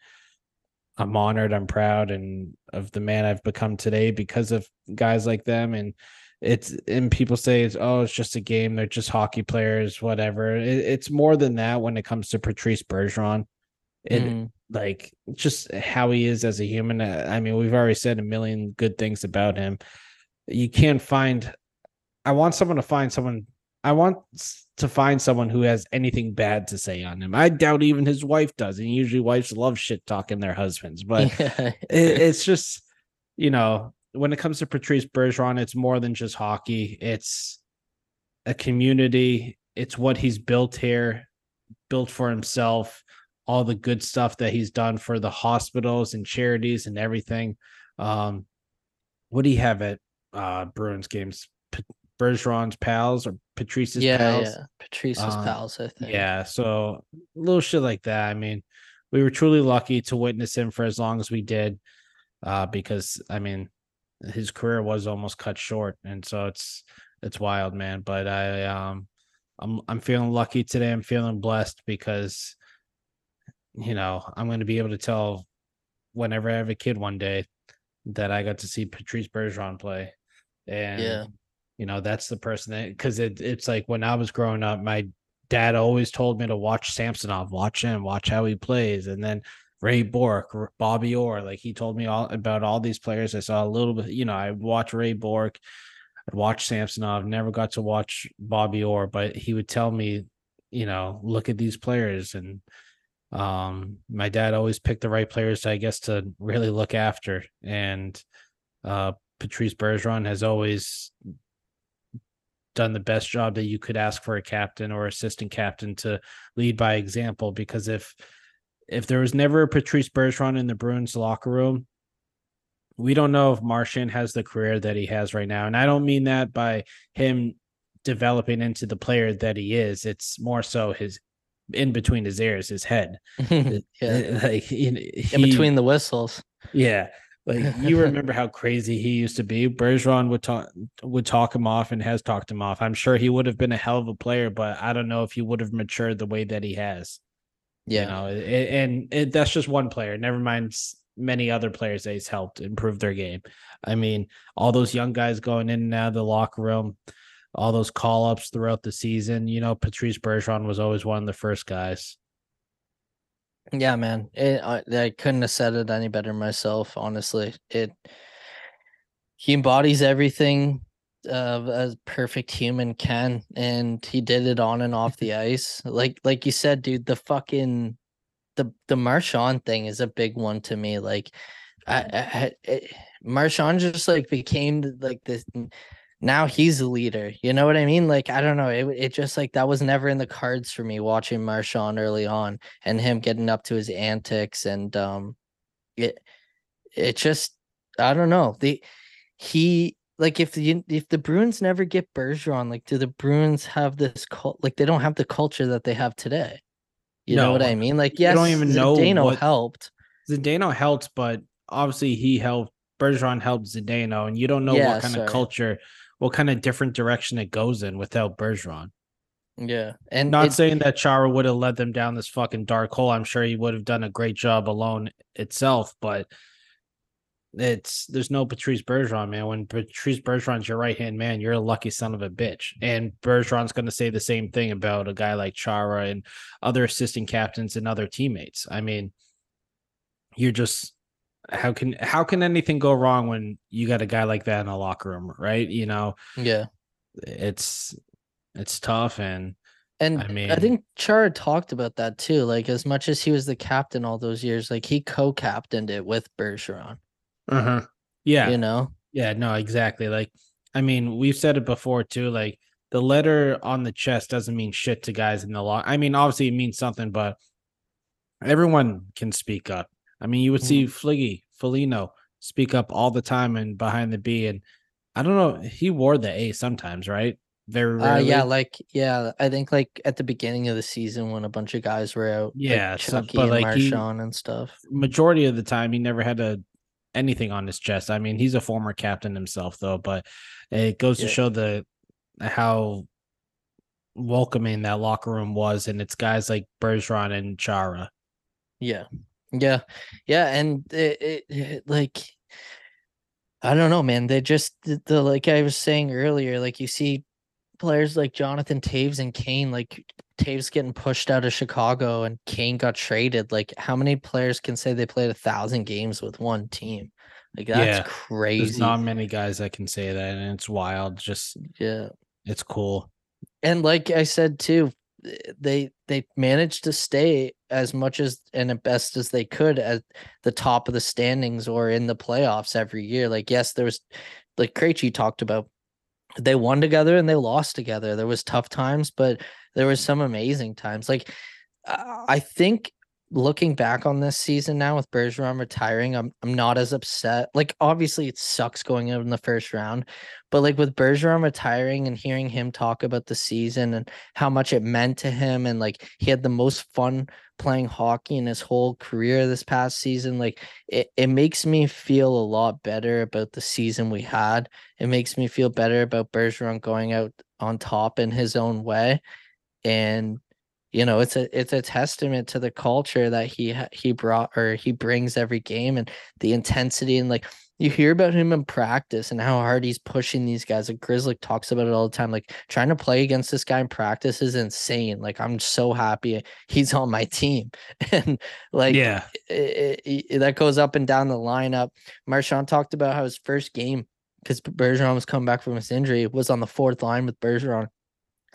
I'm honored, I'm proud and of the man I've become today because of guys like them. And it's and people say it's oh it's just a game. They're just hockey players whatever. It, it's more than that when it comes to Patrice Bergeron. It Mhm. like just how he is as a human. Uh, I mean we've already said a million good things about him. You can't find I want someone to find someone I want to find someone who has anything bad to say on him. I doubt even his wife does. And usually wives love shit talking their husbands, but Yeah. it, it's just, you know, when it comes to Patrice Bergeron, it's more than just hockey. It's a community. It's what he's built here, built for himself, all the good stuff that he's done for the hospitals and charities and everything. Um, what do you have at uh Bruins games? P- Bergeron's pals or Patrice's yeah, pals? yeah. Patrice's Um, pals, I think. Yeah, so little shit like that. I mean, we were truly lucky to witness him for as long as we did, uh, because I mean, his career was almost cut short, and so it's it's wild, man. But I um, I'm I'm feeling lucky today. I'm feeling blessed because, you know, I'm going to be able to tell whenever I have a kid one day that I got to see Patrice Bergeron play, and Yeah. You know that's the person that because it, it's like when I was growing up, my dad always told me to watch Samsonov, watch him, watch how he plays, and then Ray Bourque, Bobby Orr. Like he told me all about all these players. I saw a little bit, you know, I watched Ray Bourque, I'd watch Samsonov, never got to watch Bobby Orr, but he would tell me, you know, look at these players. And um, my dad always picked the right players, I guess, to really look after. And uh, Patrice Bergeron has always done the best job that you could ask for a captain or assistant captain to lead by example. Because if if there was never a Patrice Bergeron in the Bruins locker room, we don't know if Marchand has the career that he has right now. And I don't mean that by him developing into the player that he is. It's more so his in between his ears, his head. yeah. Uh, like he, in between the whistles. Yeah. Like you remember how crazy he used to be. Bergeron would talk would talk him off and has talked him off. I'm sure he would have been a hell of a player, but I don't know if he would have matured the way that he has. Yeah. You know, it, and it, that's just one player. Never mind many other players that he's helped improve their game. I mean, all those young guys going in and out of the locker room, all those call ups throughout the season. You know, Patrice Bergeron was always one of the first guys. Yeah, man. It, I, I couldn't have said it any better myself. Honestly, it he embodies everything uh, a perfect human can, and he did it on and off the ice. Like like you said, dude, the fucking the the Marchand thing is a big one to me. Like, I, I it, Marchand just like became like this now he's a leader. You know what I mean? Like I don't know. It it just like that was never in the cards for me watching Marchand early on and him getting up to his antics and um it it just I don't know. The he like if the if the Bruins never get Bergeron, like do the Bruins have this cult like they don't have the culture that they have today? You no, know what I mean? Like yes, you don't even know Zdeno what helped. Zdeno helped, but obviously he helped Bergeron helped Zdeno, and you don't know Yeah, what kind sorry. of culture what kind of different direction it goes in without Bergeron. Yeah. And Not it- saying that Chara would have led them down this fucking dark hole. I'm sure he would have done a great job alone itself, but it's there's no Patrice Bergeron, man. When Patrice Bergeron's your right hand man, you're a lucky son of a bitch. And Bergeron's going to say the same thing about a guy like Chara and other assistant captains and other teammates. I mean, you're just how can how can anything go wrong when you got a guy like that in a locker room, right? You know, yeah. it's it's tough and And I mean I, think Chara talked about that too. Like as much as he was the captain all those years, like he co-captained it with Bergeron. uh-huh. yeah, You know? Yeah, no, exactly. Like, I mean, we've said it before too. Like, the letter on the chest doesn't mean shit to guys in the law. I mean, obviously, it means something, but everyone can speak up. I mean, you would see Fliggy, Foligno speak up all the time and behind the B. And I don't know, he wore the A sometimes, right? Very Uh, yeah, like yeah, I think like at the beginning of the season when a bunch of guys were out, like Yeah, so- Chucky but, and like, he- and stuff. majority of the time he never had a anything on his chest. I mean, he's a former captain himself though, but it goes to show the how welcoming that locker room was and it's guys like Bergeron and Chara. Yeah, yeah, yeah, and it, it, it like I don't know, man. They just the, the like I was saying earlier, like you see players like Jonathan Toews and Kane, like Toews getting pushed out of Chicago and Kane got traded. Like, how many players can say they played a thousand games with one team? Like that's Yeah, There's crazy. not many guys that can say that and it's wild. Just yeah. it's cool. and like I said too, they they managed to stay as much as and as best as they could at the top of the standings or in the playoffs every year. Like yes, there was like Krejci talked about they won together and they lost together. There was tough times, but there was some amazing times. Like I think looking back on this season now with Bergeron retiring, I'm I'm not as upset. Like obviously it sucks going out in the first round, but like with Bergeron retiring and hearing him talk about the season and how much it meant to him and like he had the most fun playing hockey in his whole career this past season, like it, it makes me feel a lot better about the season we had. It makes me feel better about Bergeron going out on top in his own way. And you know it's a it's a testament to the culture that he he brought or he brings every game and the intensity and like you hear about him in practice and how hard he's pushing these guys. Like Grizzly talks about it all the time. Like trying to play against this guy in practice is insane. Like I'm so happy he's on my team. And like yeah, it, it, it, that goes up and down the lineup. Marchand talked about how his first game because Bergeron was coming back from his injury was on the fourth line with Bergeron,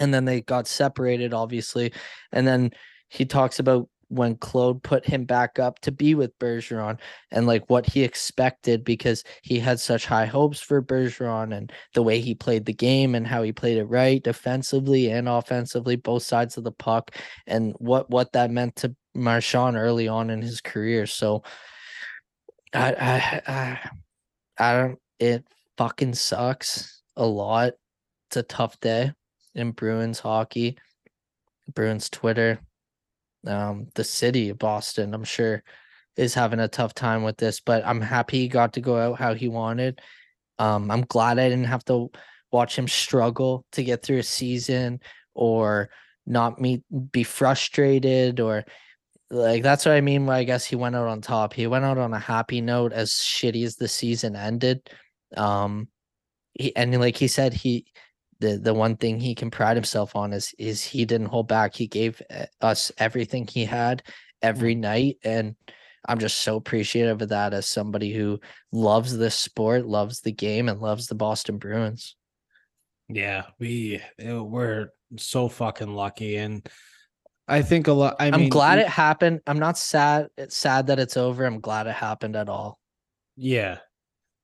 and then they got separated, obviously. And then he talks about when Claude put him back up to be with Bergeron and like what he expected because he had such high hopes for Bergeron and the way he played the game and how he played it right defensively and offensively, both sides of the puck, and what what that meant to Marchand early on in his career. So I I I, I don't it fucking sucks a lot. It's a tough day in Bruins hockey. Bruins Twitter, um, the city of Boston, I'm sure, is having a tough time with this, but I'm happy he got to go out how he wanted. Um, I'm glad I didn't have to watch him struggle to get through a season or not meet be frustrated or like that's what I mean by I guess he went out on top. He went out on a happy note as shitty as the season ended. Um he and like he said he the the one thing he can pride himself on is is he didn't hold back. He gave eh, us everything he had every Mm. night, and I'm just so appreciative of that as somebody who loves this sport, loves the game, and loves the Boston Bruins. Yeah, we uh, we're so fucking lucky, and I think a lot. I am glad it happened. I'm not sad. It's sad that it's over. I'm glad it happened at all. Yeah,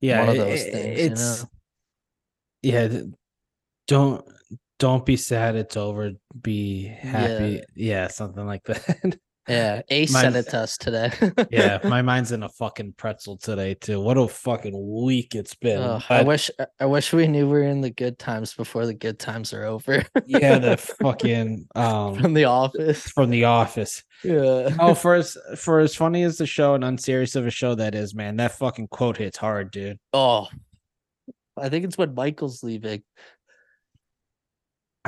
yeah, One of those i- things, you know? yeah. Don't don't be sad. It's over. Be happy. Yeah, something like that. Yeah, Ace said Mine's- it to us today. yeah, my mind's in a fucking pretzel today too. What a fucking week it's been. Ugh, I wish I wish we knew we were in the good times before the good times are over. yeah, the fucking um from the office. from the office. Yeah. Oh, for as for as funny as the show and unserious of a show that is, man, that fucking quote hits hard, dude. Oh, I think it's when Michael's leaving.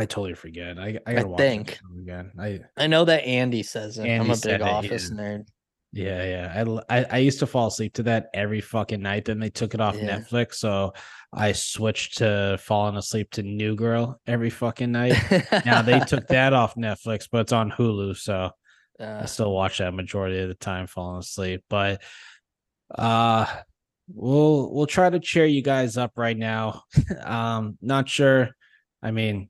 I totally forget. I I I gotta watch think. again. I I know that Andy says it. I'm a big it, office yeah. nerd. yeah yeah. I, I I used to fall asleep to that every fucking night. Then they took it off Yeah. Netflix, so I switched to falling asleep to New Girl every fucking night. now they took that off Netflix, but it's on Hulu, so I Uh, still watch that majority of the time falling asleep. But uh we'll we'll try to cheer you guys up right now. um not sure. I mean,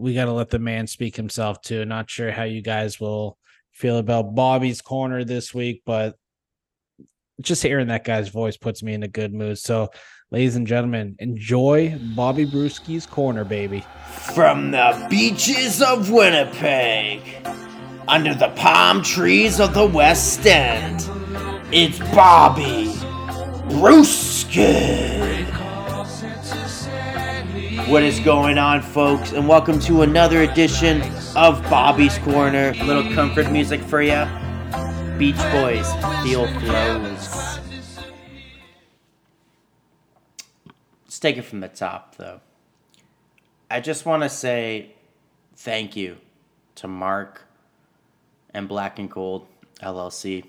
we gotta let the man speak himself too. Not sure how you guys will feel about Bobby's corner this week, but just hearing that guy's voice puts me in a good mood. So, ladies and gentlemen, enjoy Bobby Brewski's corner, baby. From the beaches of Winnipeg, under the palm trees of the West End, it's Bobby Brewski. What is going on, folks? And welcome to another edition of Bobby's Corner. A little comfort music for you. Beach Boys, Feel Flows. Let's take it from the top, though. I just want to say thank you to Mark and Black and Gold LLC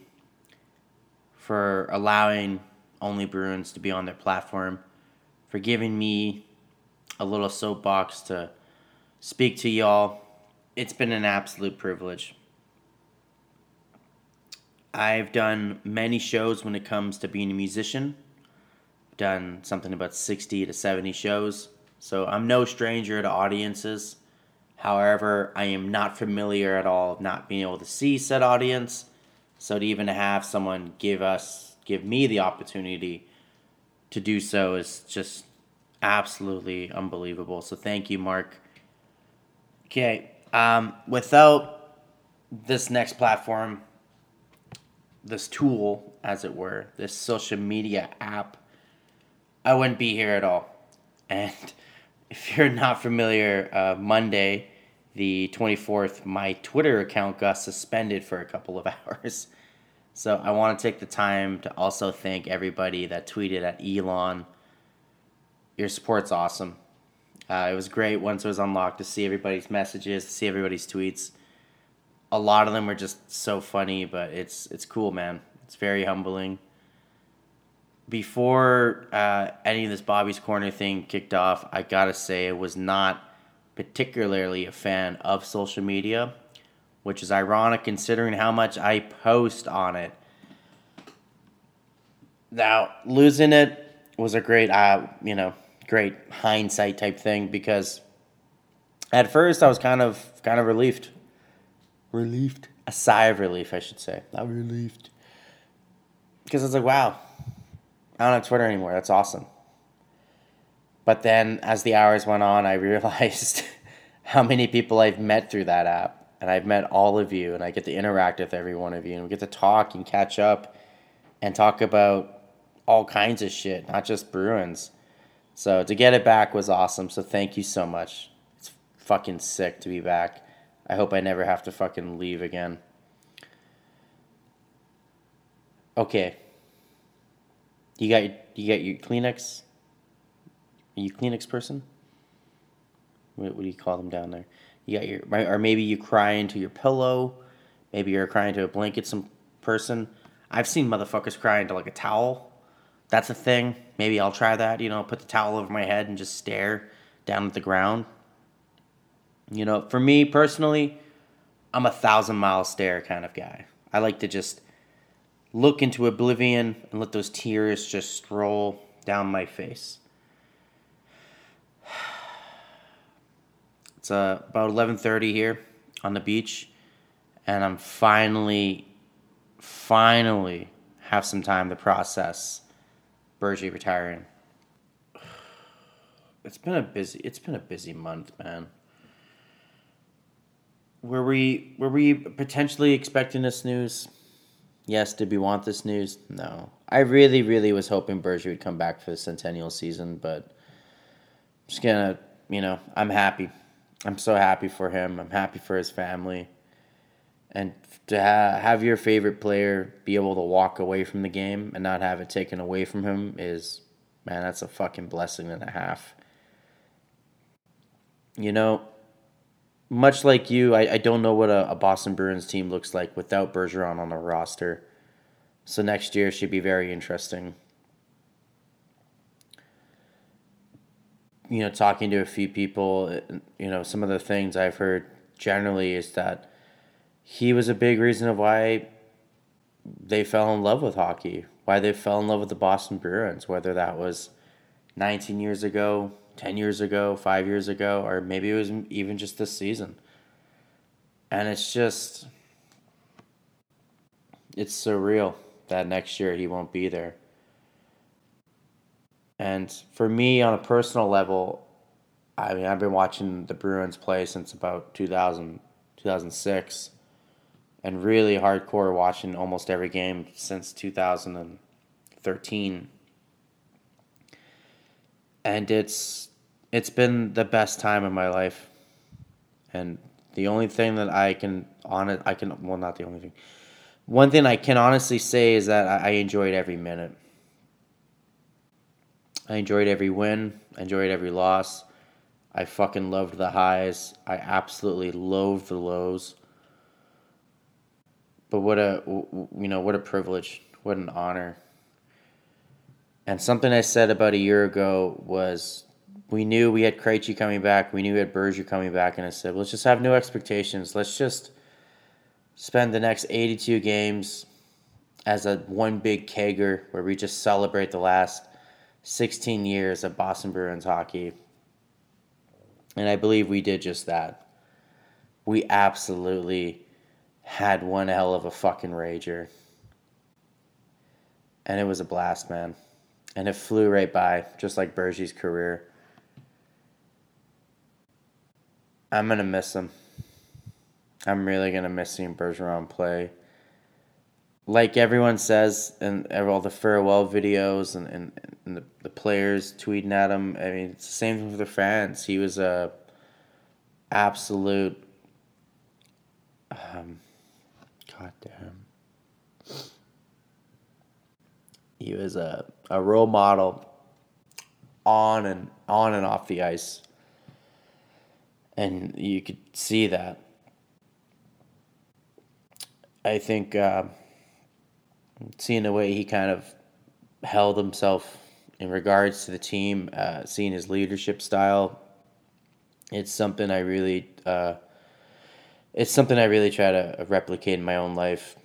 for allowing Only Bruins to be on their platform, for giving me a little soapbox to speak to y'all. It's been an absolute privilege. I've done many shows when it comes to being a musician. Done something about 60 to 70 shows. So I'm no stranger to audiences. However, I am not familiar at all not being able to see said audience. So to even have someone give us give me the opportunity to do so is just absolutely unbelievable. So thank you, Mark. Okay. Um, without this next platform, this tool, as it were, this social media app, I wouldn't be here at all. And if you're not familiar, uh, Monday, the 24th, my Twitter account got suspended for a couple of hours. So I want to take the time to also thank everybody that tweeted at Elon. Your support's awesome. Uh, it was great once it was unlocked to see everybody's messages, to see everybody's tweets. a lot of them were just so funny, but it's it's cool, man. It's very humbling. Before uh, any of this Bobby's Corner thing kicked off, I gotta say I was not particularly a fan of social media, which is ironic considering how much I post on it. Now, losing it was a great, uh, you know, great hindsight type thing because at first I was kind of kind of relieved. Relieved. A sigh of relief, I should say. Not relieved. Because it's like, wow, I don't have Twitter anymore. That's awesome. But then as the hours went on, I realized how many people I've met through that app. And I've met all of you, and I get to interact with every one of you, and we get to talk and catch up and talk about all kinds of shit, not just Bruins. So to get it back was awesome. So thank you so much. It's fucking sick to be back. I hope I never have to fucking leave again. Okay. You got you got your Kleenex? Are you Kleenex person? What, what do you call them down there? You got your or maybe you cry into your pillow. Maybe you're crying to a blanket. Some person. I've seen motherfuckers cry into like a towel. That's a thing. Maybe I'll try that. You know, put the towel over my head and just stare down at the ground. You know, for me personally, I'm a thousand mile stare kind of guy. I like to just look into oblivion and let those tears just stroll down my face. It's uh, about 11:30 here on the beach, and I'm finally, finally have some time to process Bergie retiring. It's been a busy. It's been a busy month, man. Were we were we potentially expecting this news? Yes. Did we want this news? No. I really, really was hoping Bergie would come back for the centennial season, but I'm just gonna, you know, I'm happy. I'm so happy for him. I'm happy for his family. And to ha- have your favorite player be able to walk away from the game and not have it taken away from him is, man, that's a fucking blessing and a half. You know, much like you, I, I don't know what a, a Boston Bruins team looks like without Bergeron on the roster. So next year should be very interesting. You know, talking to a few people, you know, some of the things I've heard generally is that he was a big reason of why they fell in love with hockey, why they fell in love with the Boston Bruins, whether that was 19 years ago, 10 years ago, five years ago, or maybe it was even just this season. And it's just, it's surreal that next year he won't be there. And for me, on a personal level, I mean, I've been watching the Bruins play since about 2000, 2006, and really hardcore watching almost every game since 2013. And it's it's been the best time of my life. And the only thing that I can on it, I can well, not the only thing. One thing I can honestly say is that I, I enjoyed every minute. I enjoyed every win. I enjoyed every loss. I fucking loved the highs. I absolutely loathed the lows. But what a you know what a privilege, what an honor. And something I said about a year ago was we knew we had Krejci coming back. We knew we had Berger coming back, and I said, let's just have no expectations. Let's just spend the next 82 games as a one big kegger where we just celebrate the last 16 years of Boston Bruins hockey. And I believe we did just that. We absolutely had one hell of a fucking rager. And it was a blast, man. And it flew right by, just like Bergie's career. I'm going to miss him. I'm really going to miss seeing Bergeron play like everyone says in all the farewell videos and, and, and the, the players tweeting at him, I mean, it's the same thing for the fans. He was a absolute, um, goddamn. He was a, a role model on and on and off the ice. And you could see that I think uh, seeing the way he kind of held himself in regards to the team, uh, seeing his leadership style, it's something I really, uh, it's something I really try to replicate in my own life,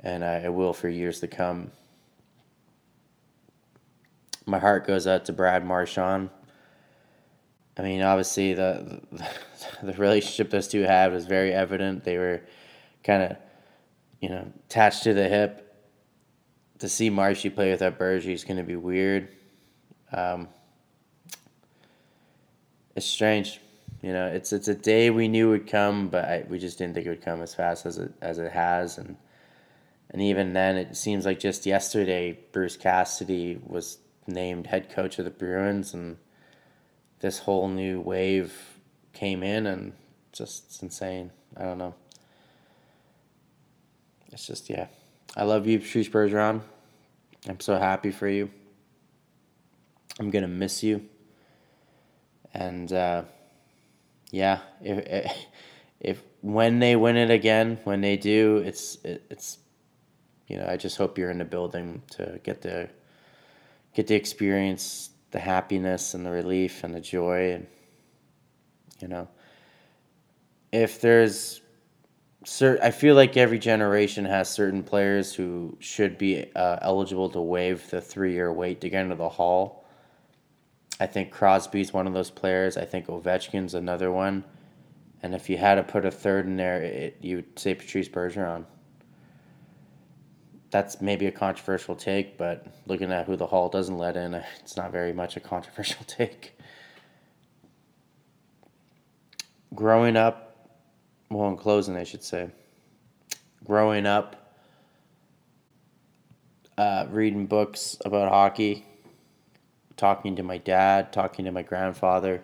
and I, I will for years to come. My heart goes out to Brad Marchand. I mean, obviously the the relationship those two had was very evident. They were kind of, you know, attached to the hip. To see Marshy play without Bergie is going to be weird. Um, it's strange, you know. It's it's a day we knew would come, but I, we just didn't think it would come as fast as it as it has, and and even then, it seems like just yesterday Bruce Cassidy was named head coach of the Bruins, and this whole new wave came in, and just it's insane. I don't know. It's just yeah. I love you, Patrice Bergeron. I'm so happy for you. I'm gonna miss you. And uh, yeah, if if when they win it again, when they do, it's it, it's you know I just hope you're in the building to get the get the experience, the happiness and the relief and the joy, and you know if there's cert, I feel like every generation has certain players who should be uh, eligible to waive the three year wait to get into the hall. I think Crosby's one of those players. I think Ovechkin's another one. And if you had to put a third in there, it, you would say Patrice Bergeron. That's maybe a controversial take, but looking at who the Hall doesn't let in, it's not very much a controversial take. Growing up, well, in closing, I should say, growing up, uh, reading books about hockey, talking to my dad, talking to my grandfather,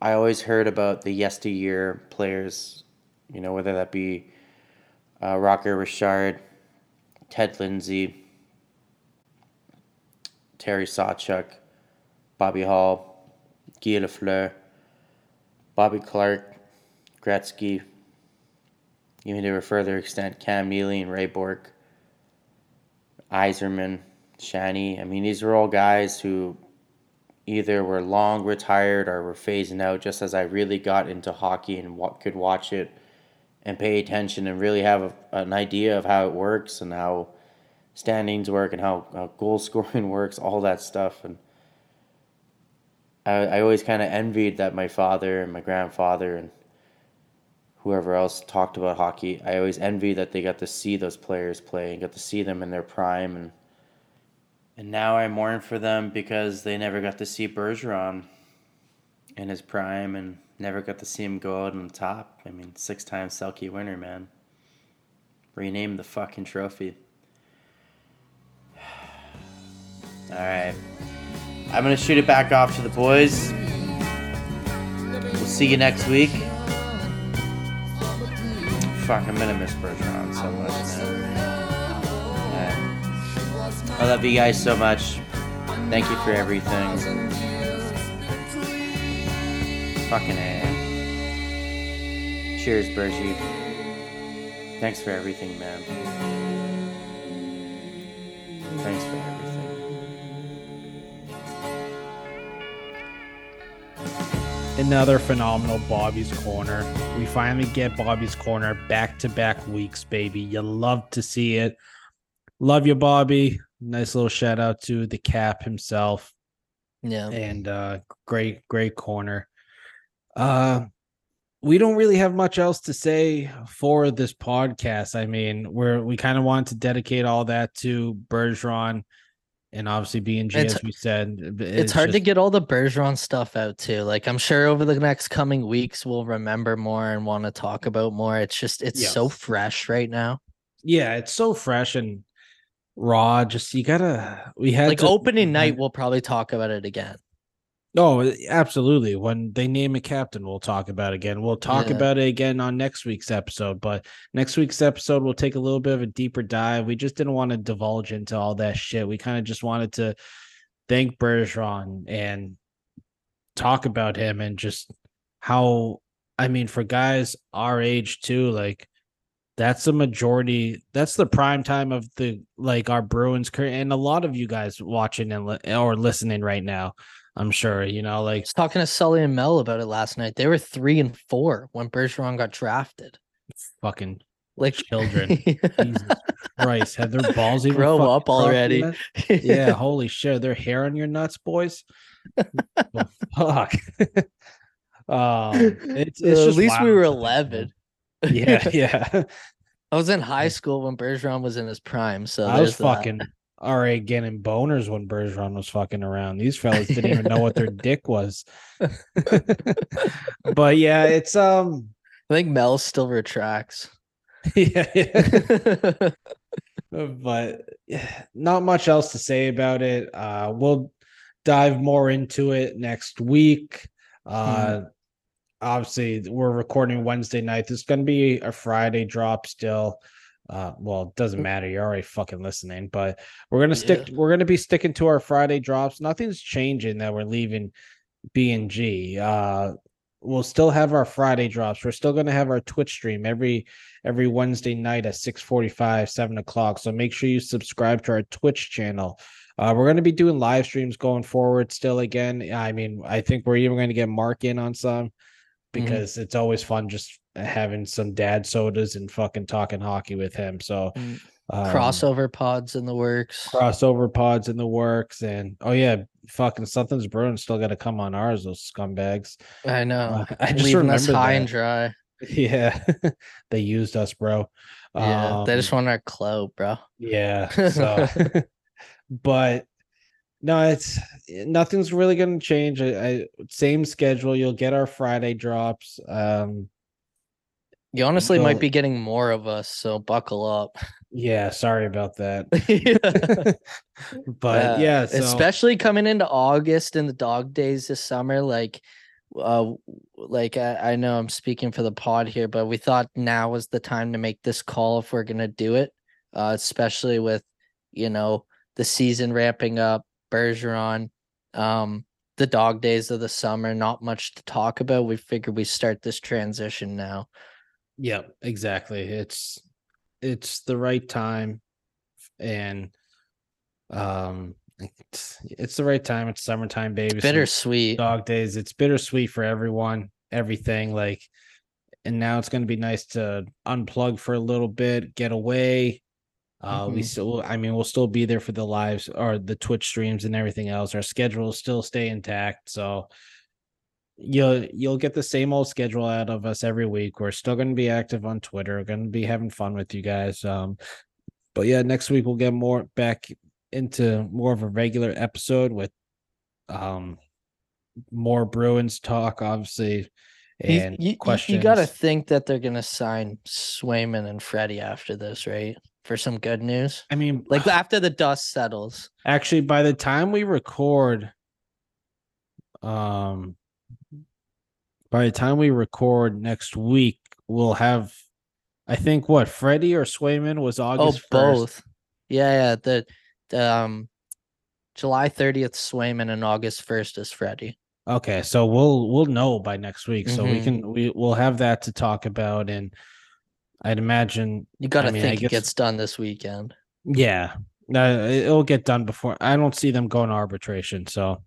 I always heard about the yesteryear players, you know, whether that be uh, Rocket Richard, Ted Lindsay, Terry Sawchuk, Bobby Hull, Guy Lafleur, Bobby Clarke, Gretzky, even to a further extent, Cam Neely and Ray Bourque, Yzerman, Shanny. I mean, these are all guys who either were long retired or were phasing out just as I really got into hockey and what could watch it and pay attention and really have a, an idea of how it works and how standings work and how, how goal scoring works, all that stuff. And I, I always kind of envied that my father and my grandfather and whoever else talked about hockey. I always envy that they got to see those players play and got to see them in their prime and and now I mourn for them because they never got to see Bergeron in his prime and never got to see him go out on top. I mean, six time Selke winner, man. Rename the fucking trophy. All right. I'm going to shoot it back off to the boys. We'll see you next week fuck, I'm gonna miss Bergeron so much, man. I love you guys so much. Thank you for everything. Fucking A. Cheers, Bergie. Thanks for everything, man. Thanks for everything. another phenomenal Bobby's Corner. We finally get Bobby's Corner back to back weeks, baby. You love to see it. Love you, Bobby. Nice little shout out to the cap himself. Yeah. And uh great, great corner. Uh we don't really have much else to say for this podcast. I mean, we're we kind of wanted to dedicate all that to Bergeron and obviously BNG, It's- as we said, It's, it's hard to get all the Bergeron stuff out too. Like I'm sure over the next coming weeks we'll remember more and want to talk about more. It's just it's so fresh right now. Yeah, it's so fresh and raw. Just you gotta. We had Like to- opening night, we'll probably talk about it again. Oh, eh, absolutely. When they name a captain, we'll talk about it again. We'll talk Yeah. about it again on next week's episode. But next week's episode, we'll take a little bit of a deeper dive. We just didn't want to divulge into all that shit. We kind of just wanted to thank Bergeron and talk about him and just how, I mean, for guys our age too, like that's the majority. That's the prime time of the like our Bruins career, and a lot of you guys watching and li- or listening right now. I'm sure you know, like I was talking to Sully and Mel about it last night. They were three and four when Bergeron got drafted. fucking Like children. Jesus Christ, have their balls even Grow up already. yeah, holy shit, their hair on your nuts, boys. The fuck. um, it's, it's just at least we were 11. Yeah, yeah. I was in high school when Bergeron was in his prime. So I was fucking already getting boners when Bergeron was fucking around. These fellas didn't even know what their dick was. but yeah, it's um I think Mel still retracts. yeah, yeah. but not much else to say about it. Uh we'll dive more into it next week. Uh obviously we're recording Wednesday night. This is gonna be a Friday drop still. Uh well it doesn't matter, you're already fucking listening, but we're gonna stick we're gonna be sticking to our Friday drops. Nothing's changing that we're leaving B and G. Uh we'll still have our Friday drops. We're still gonna have our Twitch stream every every Wednesday night at 6 45, 7 o'clock. So make sure you subscribe to our Twitch channel. Uh, we're going to be doing live streams going forward still again. I mean, I think we're even going to get Mark in on some because it's always fun just having some dad sodas and fucking talking hockey with him. So, um, Crossover pods in the works. crossover pods in the works. And oh, yeah, fucking something's brewing. Still got to come on ours, those scumbags. I know. Uh, I just Leaving us remembered high that. and dry. Yeah, they used us, bro. Yeah. they just Um, want our clout, bro. Yeah. So, but no, it's nothing's really going to change. I, I same schedule. You'll get our Friday drops. Um, You honestly might be getting more of us, so buckle up. yeah. Sorry about that. But Uh, yeah, so, especially coming into August and the dog days this summer, like uh like I, I know I'm speaking for the pod here, but we thought now was the time to make this call if we're gonna do it. Uh especially with you know the season ramping up, Bergeron, um, the dog days of the summer, not much to talk about. We figured we start this transition now. yeah, exactly. It's it's the right time, and um, it's, it's the right time. It's summertime, baby. so Bittersweet. dog days. It's bittersweet for everyone, everything. Like, and now it's going to be nice to unplug for a little bit, get away. Uh, we Mhm. still, I mean, we'll still be there for the lives or the Twitch streams and everything else. Our schedule will still stay intact. So you'll you'll get the same old schedule out of us every week. We're still going to be active on Twitter. Going to be having fun with you guys. Um, but yeah, next week we'll get more back into more of a regular episode with um more Bruins talk, obviously, and you, you, you got to think that they're gonna sign Swayman and Freddie after this, right? For some good news, I mean, like after the dust settles. actually, by the time we record, um, by the time we record next week, we'll have, I think, what Freddie or Swayman was August. oh, 1st. both. Yeah, yeah. The, the um, July thirtieth, Swayman, and August first is Freddie. Okay, so we'll we'll know by next week, so we Mhm. can we we'll have that to talk about, and I'd imagine You got to I mean, think guess- it gets done this weekend. Yeah, no, it'll get done before. I don't see them going to arbitration, so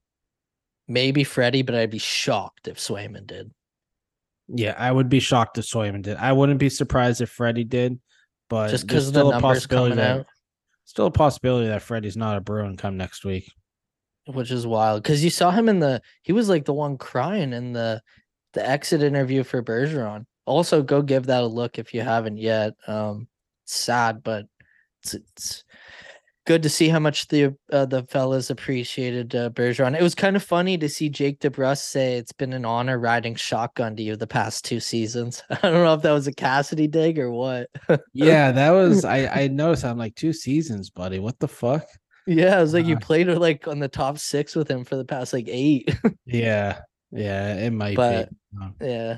Maybe Freddie, but I'd be shocked if Swayman did. yeah, I would be shocked if Swayman did. I wouldn't be surprised if Freddie did, but Just there's 'cause of the still a numbers possibility coming that out. still a possibility that Freddie's not a Bruin come next week. which is wild because you saw him in the he was like the one crying in the the exit interview for Bergeron. Also, go give that a look if you haven't yet. Um, sad, but it's, it's good to see how much the uh, the fellas appreciated uh, Bergeron. It was kind of funny to see Jake DeBrusk say it's been an honor riding shotgun to you the past two seasons. I don't know if that was a Cassidy dig or what. Yeah, that was I I noticed. I'm like two seasons, buddy. What the fuck? yeah, I was like you Uh, played like on the top six with him for the past like eight. Yeah, yeah, it might But- be. Um, Yeah.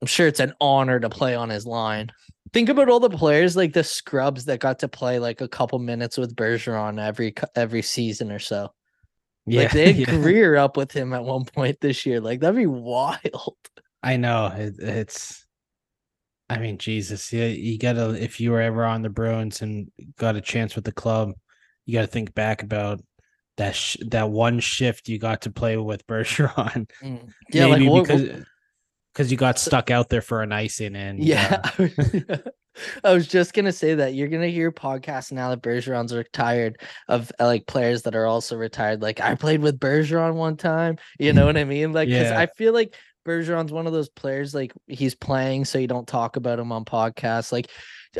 I'm sure it's an honor to play on his line. Think about all the players like the scrubs that got to play like a couple minutes with Bergeron every every season or so. Yeah, Like they yeah. career up with him at one point this year. Like that'd be wild. I know it, it's I mean, Jesus, yeah, you gotta if you were ever on the Bruins and got a chance with the club, you got to think back about that sh- that one shift you got to play with Bergeron. Mm. Yeah, like, Maybe what- because because you got stuck out there for an icing and Yeah. uh, I was just gonna say that you're gonna hear podcasts now that Bergeron's retired of like players that are also retired. Like I played with Bergeron one time. You know what I mean? Like, 'cause Yeah. I feel like Bergeron's one of those players like he's playing, so you don't talk about him on podcasts. Like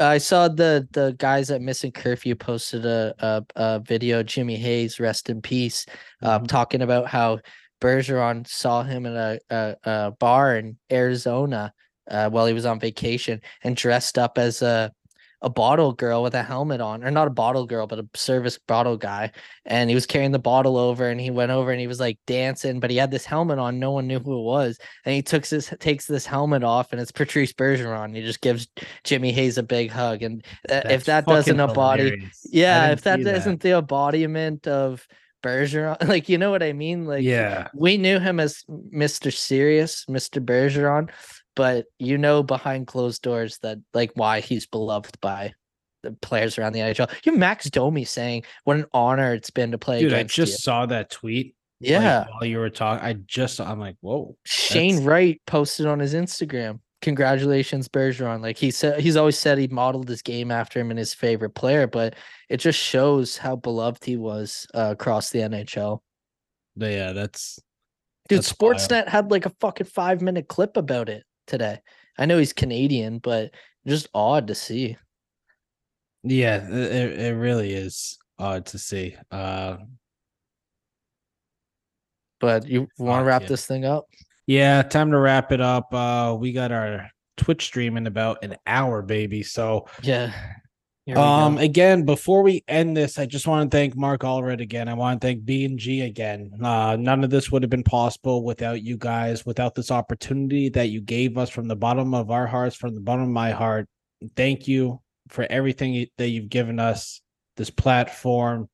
I saw the the guys at Missing Curfew posted a a, a video. Jimmy Hayes, rest in peace, um, talking about how Bergeron saw him in a, a, a bar in Arizona uh, while he was on vacation and dressed up as a a bottle girl with a helmet on, or not a bottle girl, but a service bottle guy. And he was carrying the bottle over, and he went over and he was like dancing, but he had this helmet on. No one knew who it was, and he took this takes this helmet off, and it's Patrice Bergeron. He just gives Jimmy Hayes a big hug, and uh, if that doesn't fucking embody, yeah, if that isn't the embodiment of Bergeron, like you know what I mean, like yeah, we knew him as Mr. Serious, Mr. Bergeron, but you know behind closed doors that like why he's beloved by the players around the NHL. You Max Domi saying what an honor it's been to play dude, I just you. saw that tweet. like, Yeah. while you were talking, I just I'm like, whoa, Shane that's- Wright posted on his Instagram. Congratulations, Bergeron. Like he said, he's always said he modeled his game after him and his favorite player, but it just shows how beloved he was uh, across the NHL. Yeah, that's Dude, That's wild. Sportsnet had like a fucking five minute clip about it today. I know he's Canadian, but just odd to see. yeah, it, it really is odd to see. Uh, But you want to wrap yeah. this thing up? Yeah, time to wrap it up. Uh we got our Twitch stream in about an hour, baby. So Yeah. Um go. again, before we end this, I just want to thank Mark Allred again. I want to thank B and G again. Uh none of this would have been possible without you guys, without this opportunity that you gave us from the bottom of our hearts, from the bottom of my heart. Thank you for everything that you've given us, this platform,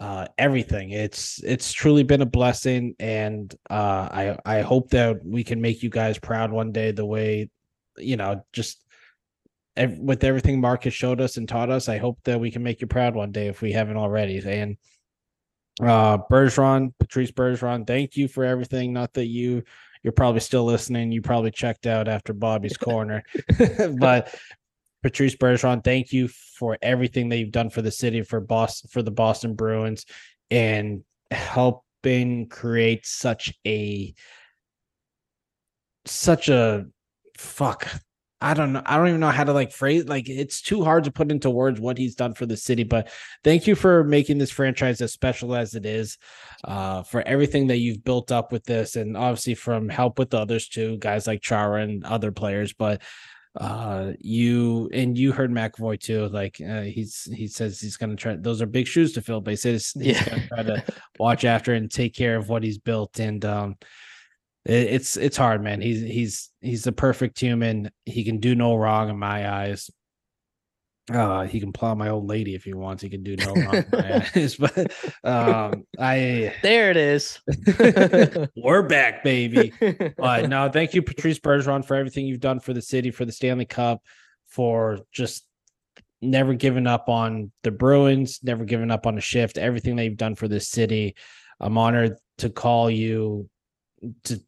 uh everything. It's it's truly been a blessing and uh i i hope that we can make you guys proud one day the way you know just ev- with everything mark has showed us and taught us i hope that we can make you proud one day if we haven't already. And uh bergeron patrice bergeron thank you for everything. Not that you you're probably still listening. You probably checked out after bobby's corner. But Patrice Bergeron, thank you for everything that you've done for the city, for Boston, for the Boston Bruins, and helping create such a such a fuck. I don't know. I don't even know how to like phrase like it's too hard to put into words what he's done for the city. But thank you for making this franchise as special as it is, uh, for everything that you've built up with this, and obviously from help with the others too, guys like Chara and other players. But uh you and you heard McAvoy too like uh, he's he says he's gonna try those are big shoes to fill but he says he's Yeah. gonna try to watch after and take care of what he's built and um it, it's it's hard man. He's he's he's a perfect human. He can do no wrong in my eyes uh he can plow my old lady if he wants he can do no wrong in my eyes but um i there it is. we're back baby but no, thank you, Patrice Bergeron, for everything you've done for the city, for the Stanley Cup, for just never giving up on the Bruins, never giving up on a shift, everything that you've done for this city. I'm honored to call you to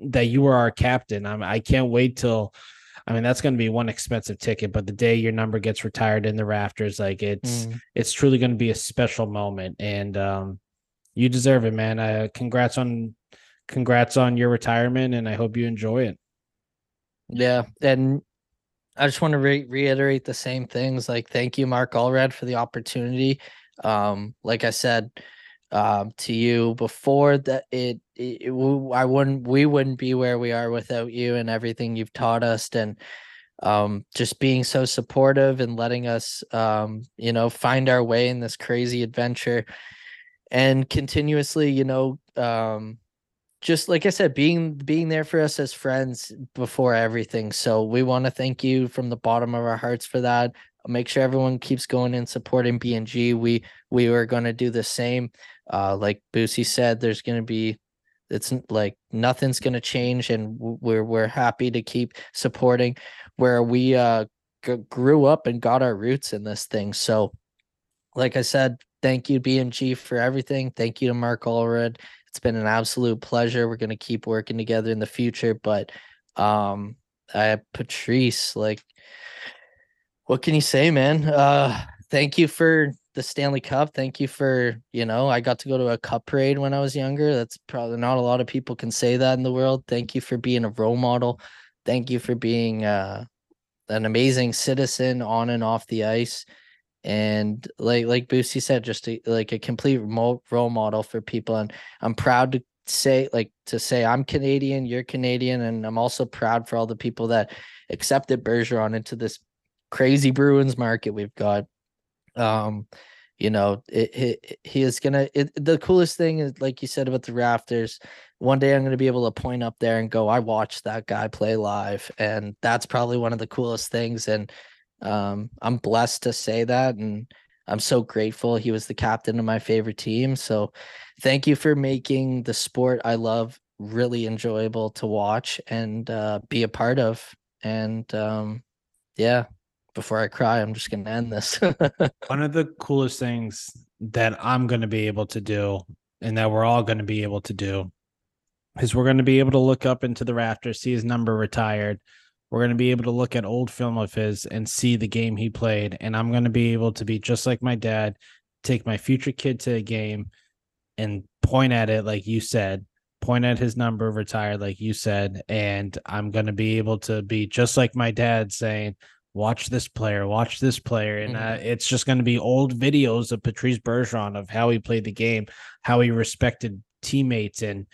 that you were our captain. I'm I can't wait till I mean that's going to be one expensive ticket, but the day your number gets retired in the rafters, like it's Mm. it's truly going to be a special moment and um you deserve it, man. Uh, congrats on congrats on your retirement and I hope you enjoy it. Yeah, and I just want to re- reiterate the same things. Like, thank you, Mark Allred, for the opportunity. Um, like I said, um, to you before that, it, it, I wouldn't, we wouldn't be where we are without you and everything you've taught us, and um, just being so supportive and letting us, um, you know, find our way in this crazy adventure, and continuously, you know, um, just like I said, being being there for us as friends before everything. So we want to thank you from the bottom of our hearts for that. Make sure everyone keeps going and supporting BNG. We we are going to do the same. Uh, like Boosy said, there's going to be it's like nothing's going to change, and we're we're happy to keep supporting. where we uh g- grew up and got our roots in this thing. So, like I said, thank you BNG for everything. Thank you to Mark Allred. It's been an absolute pleasure. We're gonna keep working together in the future, but um, I Patrice, like, what can you say, man? Uh, thank you for the Stanley Cup. Thank you for, you know, I got to go to a cup parade when I was younger. That's probably not a lot of people can say that in the world. Thank you for being a role model. Thank you for being uh, an amazing citizen on and off the ice. And like like Boosy said, just a, like a complete role model for people. And I'm proud to say like to say I'm Canadian, you're Canadian, and I'm also proud for all the people that accepted Bergeron into this crazy Bruins market we've got. Um, you know, it, it, he is gonna. It, the coolest thing is, like you said about the Rafters. One day I'm gonna be able to point up there and go, "I watched that guy play live," and that's probably one of the coolest things. And um, I'm blessed to say that, and I'm so grateful. He was the captain of my favorite team. So, thank you for making the sport I love really enjoyable to watch and uh, be a part of. And um, yeah, before I cry, I'm just going to end this. One of the coolest things that I'm going to be able to do, and that we're all going to be able to do, is we're going to be able to look up into the rafters, see his number retired. We're going to be able to look at old film of his and see the game he played. And I'm going to be able to be just like my dad, take my future kid to a game and point at it, like you said, point at his number retired, like you said. And I'm going to be able to be just like my dad saying, watch this player, watch this player. And Mhm. uh, it's just going to be old videos of Patrice Bergeron of how he played the game, how he respected teammates and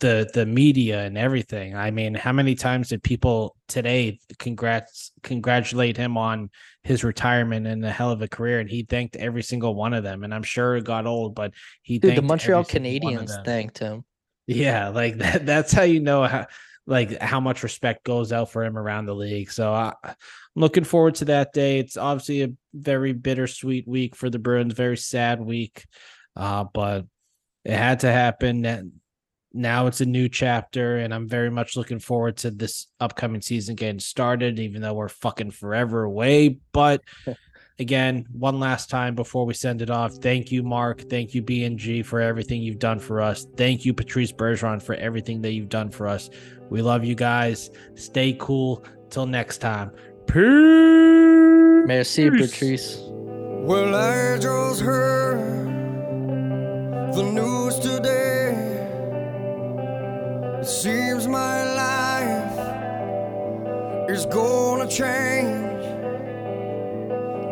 the the media and everything. I mean, how many times did people today congrats congratulate him on his retirement and a hell of a career? And he thanked every single one of them. And I'm sure it got old, but he Dude, the Montreal every single one of Canadiens thanked him. Yeah, like that. That's how you know how like how much respect goes out for him around the league. So I, I'm looking forward to that day. It's obviously a very bittersweet week for the Bruins, very sad week, uh, but it had to happen. And now it's a new chapter, and I'm very much looking forward to this upcoming season getting started. Even though we're fucking forever away, but again, one last time before we send it off. Thank you, Mark. Thank you, BNG, for everything you've done for us. Thank you, Patrice Bergeron, for everything that you've done for us. We love you guys. Stay cool. Till next time. Peace. Merci, Patrice. Well, I just heard the news today. It seems my life is gonna change.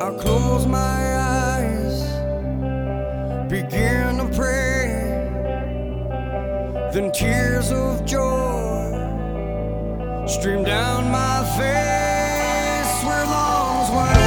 I close my eyes, begin to pray. Then tears of joy stream down my face where long's were.